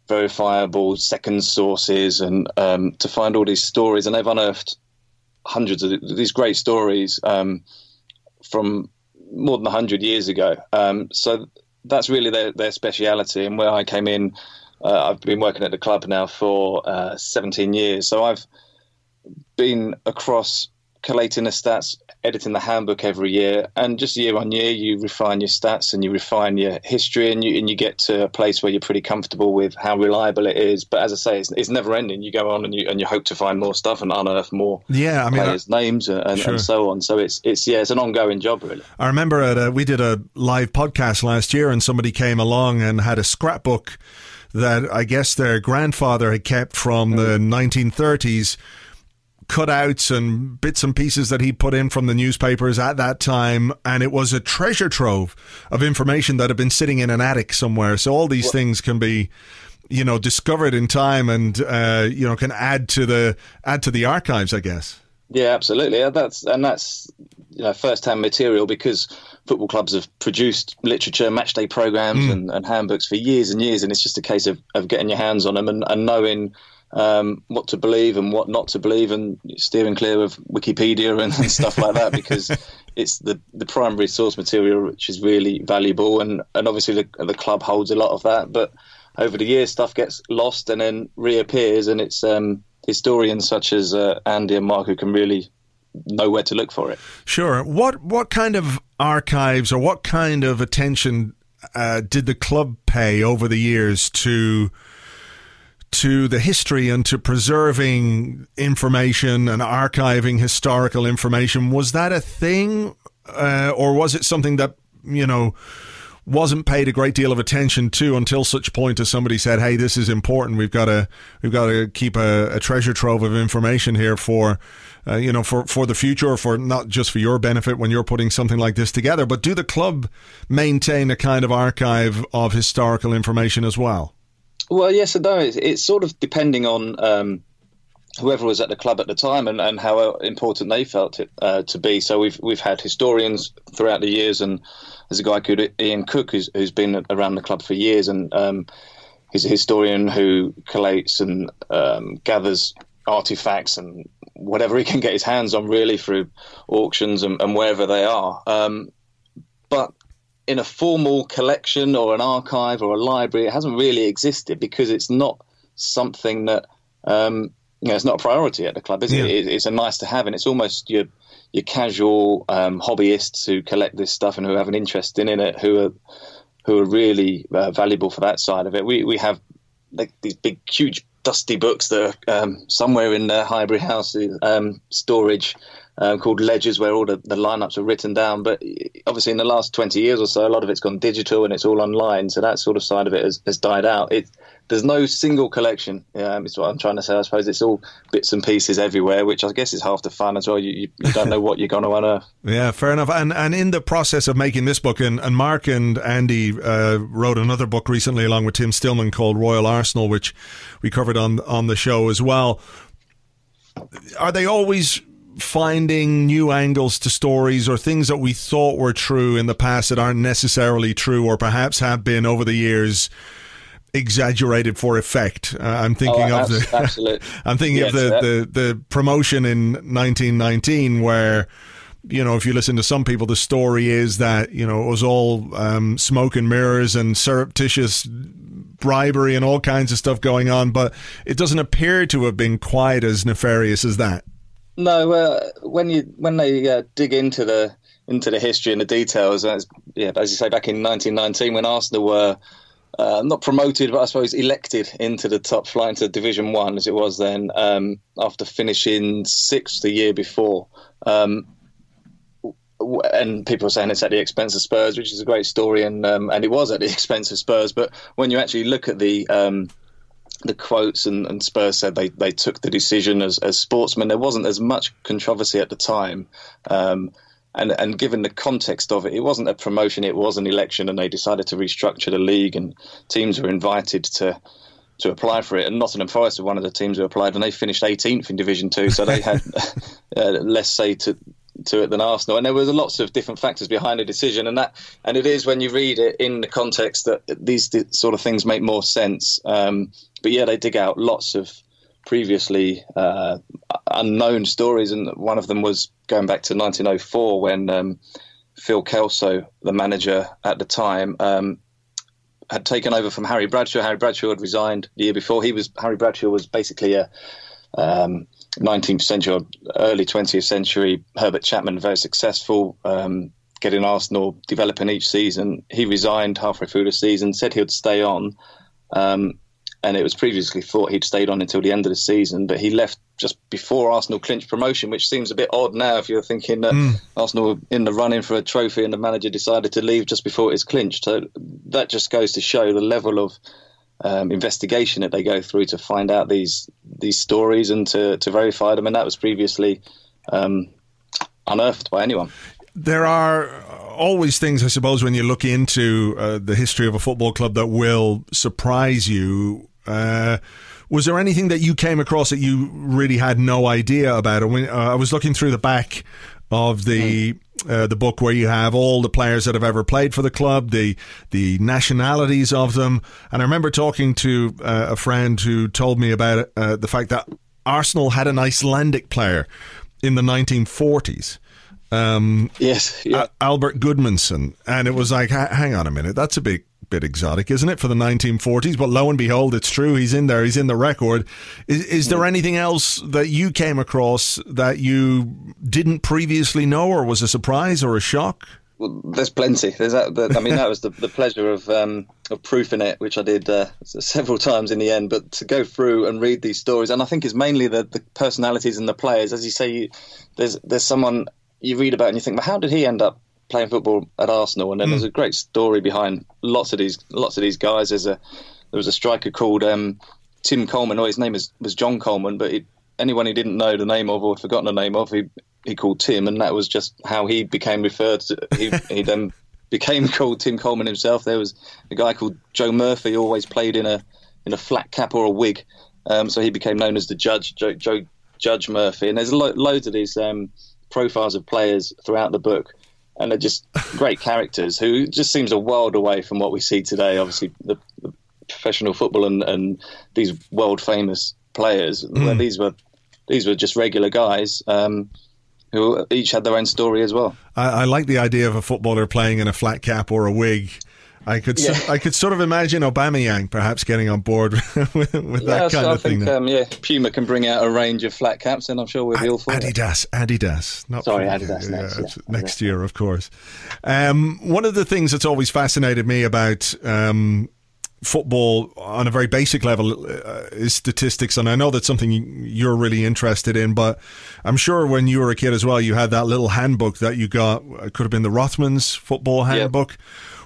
verifiable second sources and um, to find all these stories, and they've unearthed hundreds of these great stories um, from more than hundred years ago. Um, so that's really their their speciality, and where I came in. Uh, I've been working at the club now for uh, 17 years, so I've been across collating the stats, editing the handbook every year, and just year on year, you refine your stats and you refine your history, and you and you get to a place where you're pretty comfortable with how reliable it is. But as I say, it's, it's never ending. You go on and you and you hope to find more stuff and unearth more. Yeah, I mean, players' I, names and, sure. and, so on. So it's it's yeah, it's an ongoing job really. I remember at a, we did a live podcast last year, and somebody came along and had a scrapbook that I guess their grandfather had kept from the 1930s cutouts and bits and pieces that he put in from the newspapers at that time, and it was a treasure trove of information that had been sitting in an attic somewhere. So all these things can be, you know, discovered in time, and uh, you know, can add to the add to the archives, I guess. Yeah, absolutely. That's and that's you know first-hand material because football clubs have produced literature, matchday programs, mm. and, and, handbooks for years and years, and it's just a case of, of getting your hands on them and, and knowing um, what to believe and what not to believe, and steering clear of Wikipedia and, and stuff like that because it's the the primary source material which is really valuable, and and obviously the the club holds a lot of that, but over the years stuff gets lost and then reappears, and it's um, historians such as uh, Andy and Mark who can really know where to look for it. Sure. What what kind of archives or what kind of attention uh, did the club pay over the years to? to the history and to preserving information and archiving historical information. Was that a thing, uh, or was it something that you know? Wasn't paid a great deal of attention to until such point as somebody said, "Hey, this is important. We've got to we've got to keep a, a treasure trove of information here for." Uh, you know, for, for the future, or for not just for your benefit when you're putting something like this together, but do the club maintain a kind of archive of historical information as well? Well, yes and no. It's, it's sort of depending on um, whoever was at the club at the time and, and how important they felt it uh, to be. So we've we've had historians throughout the years, and there's a guy called Iain Cook who's who's been around the club for years, and um, he's a historian who collates and um, gathers artifacts and whatever he can get his hands on, really through auctions and, and wherever they are. Um, but in a formal collection or an archive or a library. It hasn't really existed because it's not something that um, you know, it's not a priority at the club, is yeah. it? It's a nice to have, and it's almost your your casual um, hobbyists who collect this stuff and who have an interest in, in it, who are who are really uh, valuable for that side of it. We we have like these big, huge, dusty books that are um, somewhere in the Highbury House um, storage um, called Ledgers, where all the, the lineups are written down. But obviously, in the last 20 years or so, a lot of it's gone digital and it's all online. So that sort of side of it has, has died out. It, there's no single collection. Um, is what I'm trying to say. I suppose it's all bits and pieces everywhere, which I guess is half the fun as well. You, you, don't know what you're going to unearth. Yeah, fair enough. And and in the process of making this book, and, and Mark and Andy uh, wrote another book recently along with Tim Stillman called Royal Arsenal, which we covered on on the show as well. Are they always finding new angles to stories or things that we thought were true in the past that aren't necessarily true or perhaps have been over the years exaggerated for effect. Uh, I'm thinking oh, of the absolutely. I'm thinking yes, of the, the the promotion in 1919 where you know, if you listen to some people, the story is that you know it was all um, smoke and mirrors and surreptitious bribery and all kinds of stuff going on, but it doesn't appear to have been quite as nefarious as that. No, uh, when you when they uh, dig into the into the history and the details, as, yeah, as you say, back in 1919 when Arsenal were uh, not promoted, but I suppose elected into the top flight into Division One, as it was then, um, after finishing sixth the year before. Um, and people are saying it's at the expense of Spurs, which is a great story, and um, and it was at the expense of Spurs. But when you actually look at the um, the quotes and, and Spurs said they, they took the decision as, as sportsmen. There wasn't as much controversy at the time. And, and given the context of it, it wasn't a promotion, it was an election, and they decided to restructure the league, and teams were invited to to apply for it. And Nottingham Forest were one of the teams who applied, and they finished 18th in Division Two, so they had uh, less say to to it than Arsenal. And there was lots of different factors behind the decision, and that and it is when you read it in the context that these sort of things make more sense. Um, but yeah, they dig out lots of previously uh, unknown stories, and one of them was going back to 1904 when um, Phil Kelso, the manager at the time, um, had taken over from Harry Bradshaw. Harry Bradshaw had resigned the year before. He was Harry Bradshaw was basically a um, 19th century or early 20th century Herbert Chapman, very successful. Um, getting Arsenal developing each season, he resigned halfway through the season. Said he would stay on, um, and it was previously thought he'd stayed on until the end of the season, but he left just before Arsenal clinched promotion, which seems a bit odd now if you're thinking that mm. Arsenal were in the running for a trophy and the manager decided to leave just before it was clinched. So that just goes to show the level of um, investigation that they go through to find out these these stories and to, to verify them, and that was previously um, unearthed by anyone. There are always things, I suppose, when you look into uh, the history of a football club that will surprise you uh, was there anything that you came across that you really had no idea about? When, uh, I was looking through the back of the uh, the book where you have all the players that have ever played for the club, the the nationalities of them, and I remember talking to uh, a friend who told me about uh, the fact that Arsenal had an Icelandic player in the 1940s. Um, yes, yeah. Albert Gudmundsson, and it was like, hang on a minute, that's a big bit exotic, isn't it, for the 1940s? But lo and behold, it's true. He's in there. He's in the record. Is, is there anything else that you came across that you didn't previously know, or was a surprise or a shock? Well, there's plenty. There's that. I mean, that was the, the pleasure of um, of proofing it, which I did uh, several times in the end. But to go through and read these stories, and I think it's mainly the, the personalities and the players. As you say, you, there's there's someone you read about and you think, well, how did he end up playing football at Arsenal, and then mm. there's a great story behind lots of these lots of these guys. There's a there was a striker called um, Tim Coleman, or his name is, was John Coleman, but he, anyone he didn't know the name of or had forgotten the name of, he he called Tim, and that was just how he became referred to. He, he then became called Tim Coleman himself. There was a guy called Joe Murphy, always played in a in a flat cap or a wig, um, so he became known as the Judge Joe, Joe Judge Murphy. And there's lo- loads of these um, profiles of players throughout the book and they're just great characters who just seems a world away from what we see today. Obviously, the, the professional football and, and, these world famous players, mm. where these were these were just regular guys. Um, who each had their own story as well. I, I like the idea of a footballer playing in a flat cap or a wig I could yeah. so, I could sort of imagine Aubameyang perhaps getting on board with, with yeah, that kind so of think, thing. Um, yeah, Puma can bring out a range of flat caps, and I'm sure we'll be all for Adidas, it. Adidas, not sorry, Adidas yeah, next, yeah. next year, of course. Um, one of the things that's always fascinated me about. Um, football on a very basic level uh, is statistics and I know that's something you're really interested in but I'm sure when you were a kid as well you had that little handbook that you got it could have been the Rothmans football handbook yep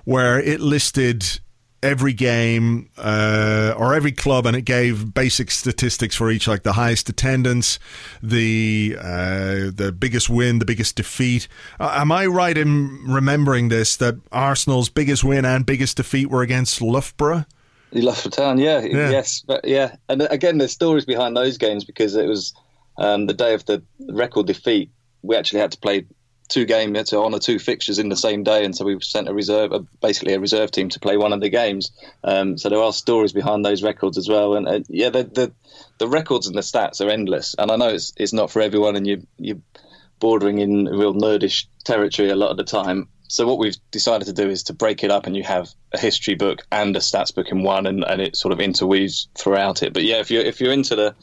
where it listed every game uh, or every club, and it gave basic statistics for each, like the highest attendance, the uh, the biggest win, the biggest defeat. Uh, am I right in remembering this that Arsenal's biggest win and biggest defeat were against Loughborough? Loughborough Town, yeah, yeah, yes, but yeah, and again, there's stories behind those games because it was um, the day of the record defeat. We actually had to play two games to honour two fixtures in the same day, and so we sent a reserve, basically a reserve team to play one of the games. Um, so there are stories behind those records as well, and uh, yeah, the, the, the records and the stats are endless. And I know it's it's not for everyone, and you you bordering in real nerdish territory a lot of the time. So what we've decided to do is to break it up, and you have a history book and a stats book in one, and, and it sort of interweaves throughout it. But yeah, if you're if you're into the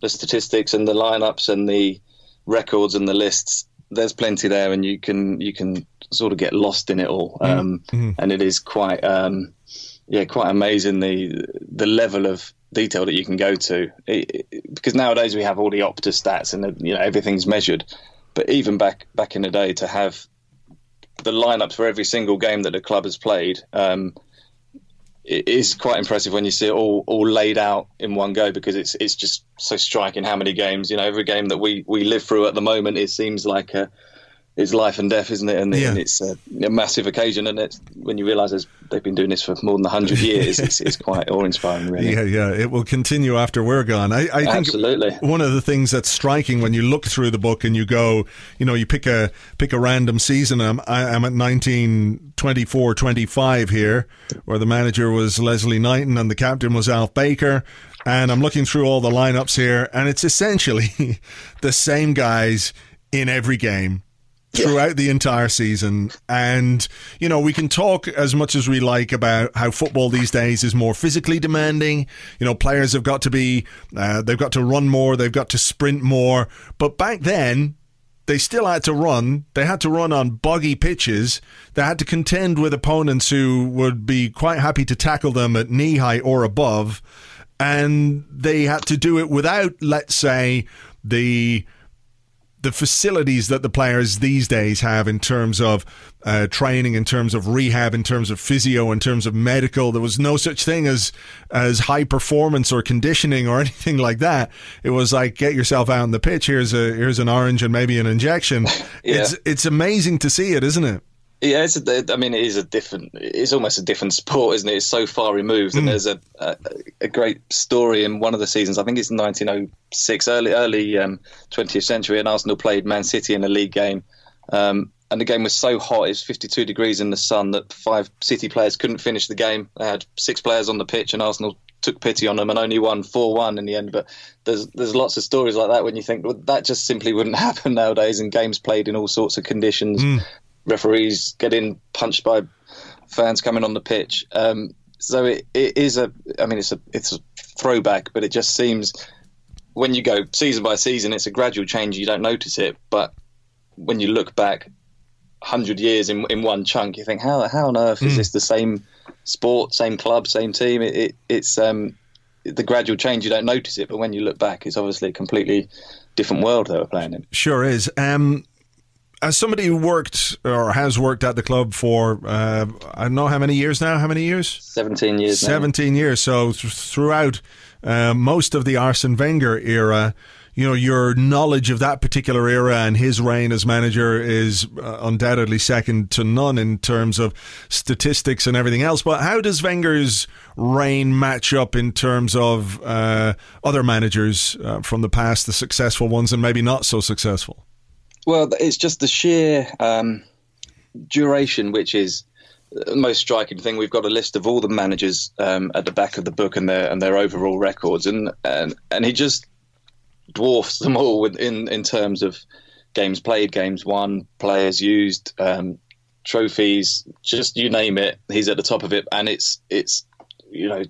the statistics and the lineups and the records and the lists, there's plenty there, and you can you can sort of get lost in it all. Mm-hmm. Um, mm-hmm. And it is quite um, yeah quite amazing the the level of detail that you can go to it, it, because nowadays we have all the Opta stats and you know everything's measured. But even back back in the day, to have the lineups for every single game that the club has played, um, it is quite impressive when you see it all all laid out in one go because it's it's just so striking how many games you know every game that we we live through at the moment it seems like a it's life and death, isn't it? And, Yeah. and it's a, a massive occasion. And it's when you realise they've been doing this for more than hundred years, it's, it's quite awe-inspiring, really. Yeah, yeah, it will continue after we're gone. I, I think Absolutely. one of the things that's striking when you look through the book and you go, you know, you pick a pick a random season. I'm I, I'm at 1924 25 here, where the manager was Leslie Knighton and the captain was Alf Baker. And I'm looking through all the lineups here, and it's essentially the same guys in every game throughout the entire season. And, you know, we can talk as much as we like about how football these days is more physically demanding. You know, players have got to be, uh, they've got to run more, they've got to sprint more. But back then, they still had to run. They had to run on boggy pitches. They had to contend with opponents who would be quite happy to tackle them at knee height or above. And they had to do it without, let's say, the the facilities that the players these days have in terms of uh, training, in terms of rehab, in terms of physio, in terms of medical. There was no such thing as as high performance or conditioning or anything like that. It was like get yourself out on the pitch. Here's a here's an orange and maybe an injection. It's it's amazing to see it, isn't it? Yeah, it's a, I mean, it is a different. It's almost a different sport, isn't it? It's so far removed, and there's a, a a great story in one of the seasons. I think it's 1906, early early um, 20th century, and Arsenal played Man City in a league game, um, and the game was so hot, it was 52 degrees in the sun that five City players couldn't finish the game. They had six players on the pitch, and Arsenal took pity on them and only won 4-1 in the end. But there's there's lots of stories like that when you think well, that just simply wouldn't happen nowadays, and games played in all sorts of conditions referees getting punched by fans coming on the pitch. Um, so it, it is a, I mean, it's a it's a throwback, but it just seems when you go season by season, it's a gradual change. You don't notice it, but when you look back, hundred years in in one chunk, you think how how on earth is this the same sport, same club, same team? It, it it's um the gradual change. You don't notice it, but when you look back, it's obviously a completely different world they were playing in. Sure is. Um, as somebody who worked or has worked at the club for uh, I don't know how many years now. How many years? Seventeen years. now. 17 years. So th- throughout uh, most of the Arsene Wenger era, you know, your knowledge of that particular era and his reign as manager is uh, undoubtedly second to none in terms of statistics and everything else. But how does Wenger's reign match up in terms of uh, other managers uh, from the past, the successful ones and maybe not so successful? Well, it's just the sheer um, duration, which is the most striking thing. We've got a list of all the managers um, at the back of the book and their and their overall records, and and, and he just dwarfs them all in in terms of games played, games won, players used, um, trophies, just you name it. He's at the top of it, and it's it's you know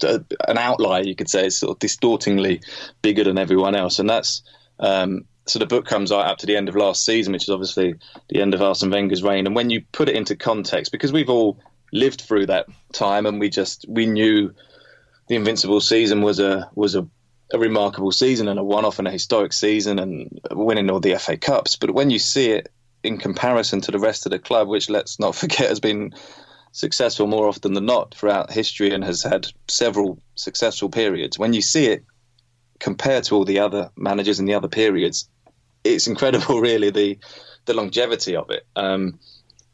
an outlier. You could say it's sort of distortingly bigger than everyone else, and that's. Um, so the book comes out up to the end of last season, which is obviously the end of Arsene Wenger's reign. And when you put it into context, because we've all lived through that time, and we just we knew the Invincible season was a was a, a remarkable season and a one-off and a historic season, and winning all the FA Cups. But when you see it in comparison to the rest of the club, which let's not forget has been successful more often than not throughout history and has had several successful periods, when you see it compared to all the other managers in the other periods, it's incredible, really, the the longevity of it. Um,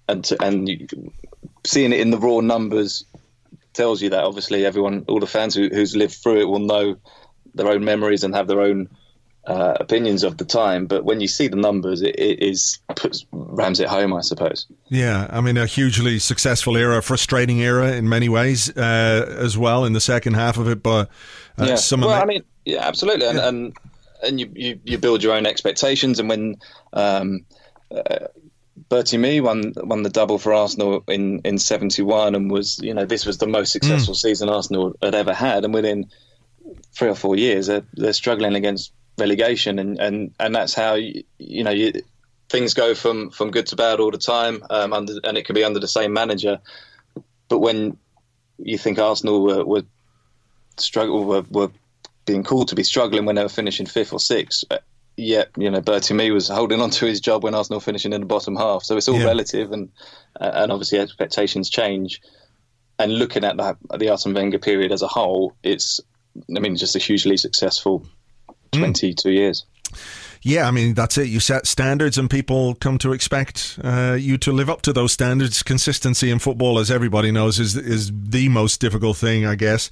and to, and you, seeing it in the raw numbers tells you that obviously everyone, all the fans who, who's lived through it will know their own memories and have their own uh, opinions of the time. But when you see the numbers, it, it is puts rams it home, I suppose. Yeah, I mean, a hugely successful era, frustrating era in many ways uh, as well in the second half of it. But uh, yeah. some well, ama- I mean, yeah, absolutely, and and, and you, you you build your own expectations, and when um, uh, Bertie Mee won won the double for Arsenal in in seventy one, and was you know this was the most successful season Arsenal had ever had, and within three or four years they're, they're struggling against relegation, and and and that's how you, you know you. Things go from, from good to bad all the time, um, under, and it can be under the same manager. But when you think Arsenal were, were struggle were, were being called to be struggling when they were finishing fifth or sixth. Uh, Yet, you know, Bertie Mee was holding on to his job when Arsenal finishing in the bottom half. So it's all Yeah. relative, and uh, and obviously expectations change. and looking at the, the Arsene Wenger period as a whole, it's I mean just a hugely successful twenty two mm. years. Yeah, I mean that's it. You set standards, and people come to expect uh, you to live up to those standards. Consistency in football, as everybody knows, is is the most difficult thing, I guess.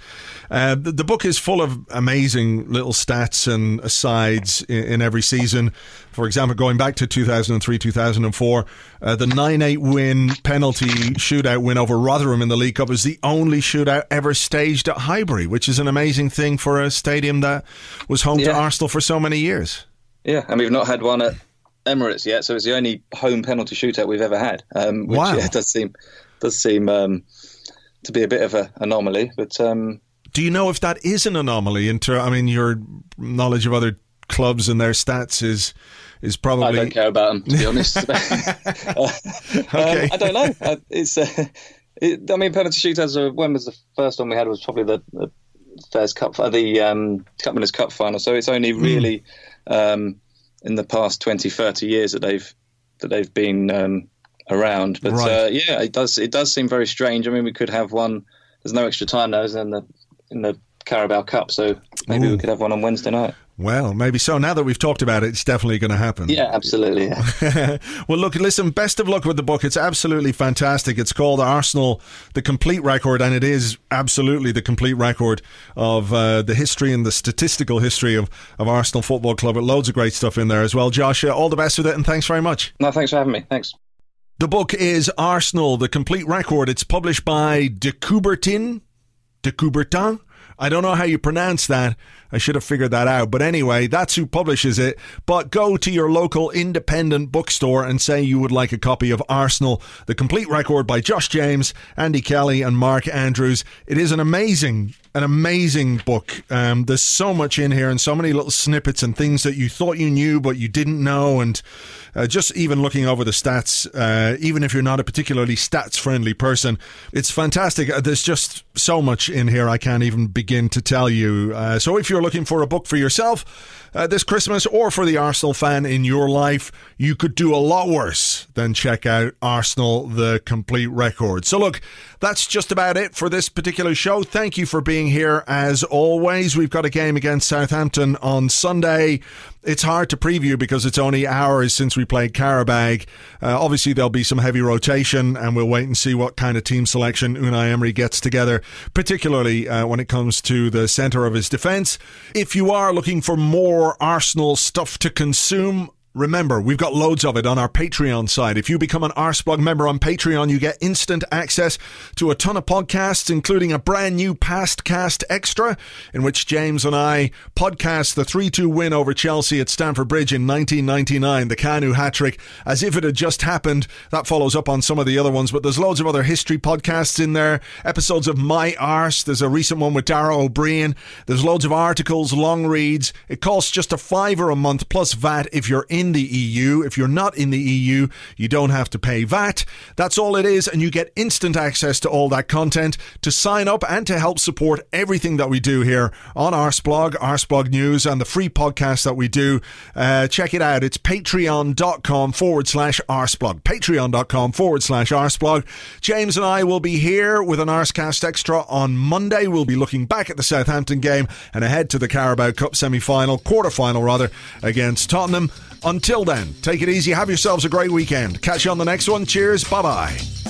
Uh, the, the, book is full of amazing little stats and asides in, in every season. For example, going back to 2003, 2004, uh, the 9 8 win penalty shootout win over Rotherham in the League Cup was the only shootout ever staged at Highbury, which is an amazing thing for a stadium that was home yeah. to Arsenal for so many years. Yeah, and we've not had one at Emirates yet, so it's the only home penalty shootout we've ever had. Um, which wow. yeah, does seem does seem um, to be a bit of an anomaly. But um, do you know if that is an anomaly? In ter- I mean, your knowledge of other clubs and their stats is is probably. I don't care about them to be honest. uh, okay. I don't know. Uh, it's. Uh, it, I mean, penalty shootouts. Are, when was the first one we had? Was probably the, the Fairs Cup, the um, Cup Winners' Cup final. So it's only hmm. really. Mm um, in the past 20, 30 years that they've that they've been um, around. But right. uh, yeah, it does it does seem very strange. I mean, we could have one. There's no extra time now, in the in the Carabao Cup, so maybe Ooh. we could have one on Wednesday night. Well, maybe so. Now that we've talked about it, it's definitely going to happen. Yeah, absolutely. Yeah. well, look, listen, best of luck with the book. It's absolutely fantastic. It's called Arsenal, the complete record, and it is absolutely the complete record of uh, the history and the statistical history of, of Arsenal Football Club. With loads of great stuff in there as well. Josh, all the best with it, and thanks very much. No, thanks for having me. Thanks. The book is Arsenal, the complete record. It's published by De Coubertin. De Coubertin? I don't know how you pronounce that. I should have figured that out. But anyway, that's who publishes it. But go to your local independent bookstore and say you would like a copy of Arsenal, the complete record by Josh James, Andy Kelly, and Mark Andrews. It is an amazing an amazing book. Um, there's so much in here and so many little snippets and things that you thought you knew but you didn't know. And uh, just even looking over the stats, uh, even if you're not a particularly stats friendly person, it's fantastic. Uh, there's just so much in here I can't even begin to tell you. Uh, so if you're looking for a book for yourself, uh, this Christmas or for the Arsenal fan in your life, you could do a lot worse than check out Arsenal the complete record. So, look, that's just about it for this particular show. Thank you for being here as always. We've got a game against Southampton on Sunday. It's hard to preview because it's only hours since we played Qarabag. Uh, obviously, there'll be some heavy rotation, and we'll wait and see what kind of team selection Unai Emery gets together, particularly uh, when it comes to the centre of his defence. If you are looking for more Arsenal stuff to consume, Remember, we've got loads of it on our Patreon side. If you become an Arseblog member on Patreon, you get instant access to a ton of podcasts, including a brand new Past Cast Extra, in which James and I podcast the 3 2 win over Chelsea at Stamford Bridge in 1999, the Kanu hat trick, as if it had just happened. That follows up on some of the other ones, but there's loads of other history podcasts in there, episodes of My Arse. There's a recent one with Dara Ó Briain. There's loads of articles, long reads. It costs just a fiver a month plus VAT if you're in in the EU. If you're not in the EU, you don't have to pay VAT. That's all it is, and you get instant access to all that content to sign up and to help support everything that we do here on Arseblog, Arseblog News, and the free podcast that we do. Uh, check it out. It's patreon.com forward slash Arseblog. Patreon.com forward slash Arseblog. James and I will be here with an Arsecast Extra on Monday. We'll be looking back at the Southampton game and ahead to the Carabao Cup semi final, quarter final rather, against Tottenham. Until then, take it easy. Have yourselves a great weekend. Catch you on the next one. Cheers. Bye bye.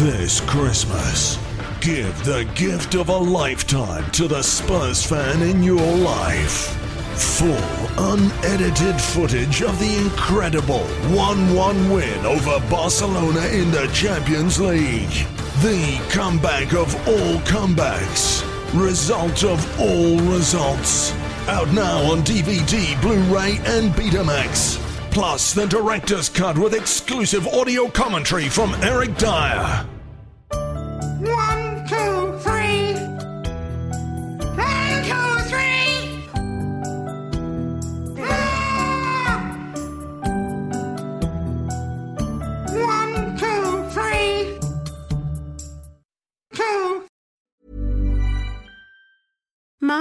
This Christmas, give the gift of a lifetime to the Spurs fan in your life. Full, unedited footage of the incredible 1 1 win over Barcelona in the Champions League. The comeback of all comebacks. Result of all results Out now on DVD, Blu ray, and Betamax. Plus, the director's cut with exclusive audio commentary from Eric Dier.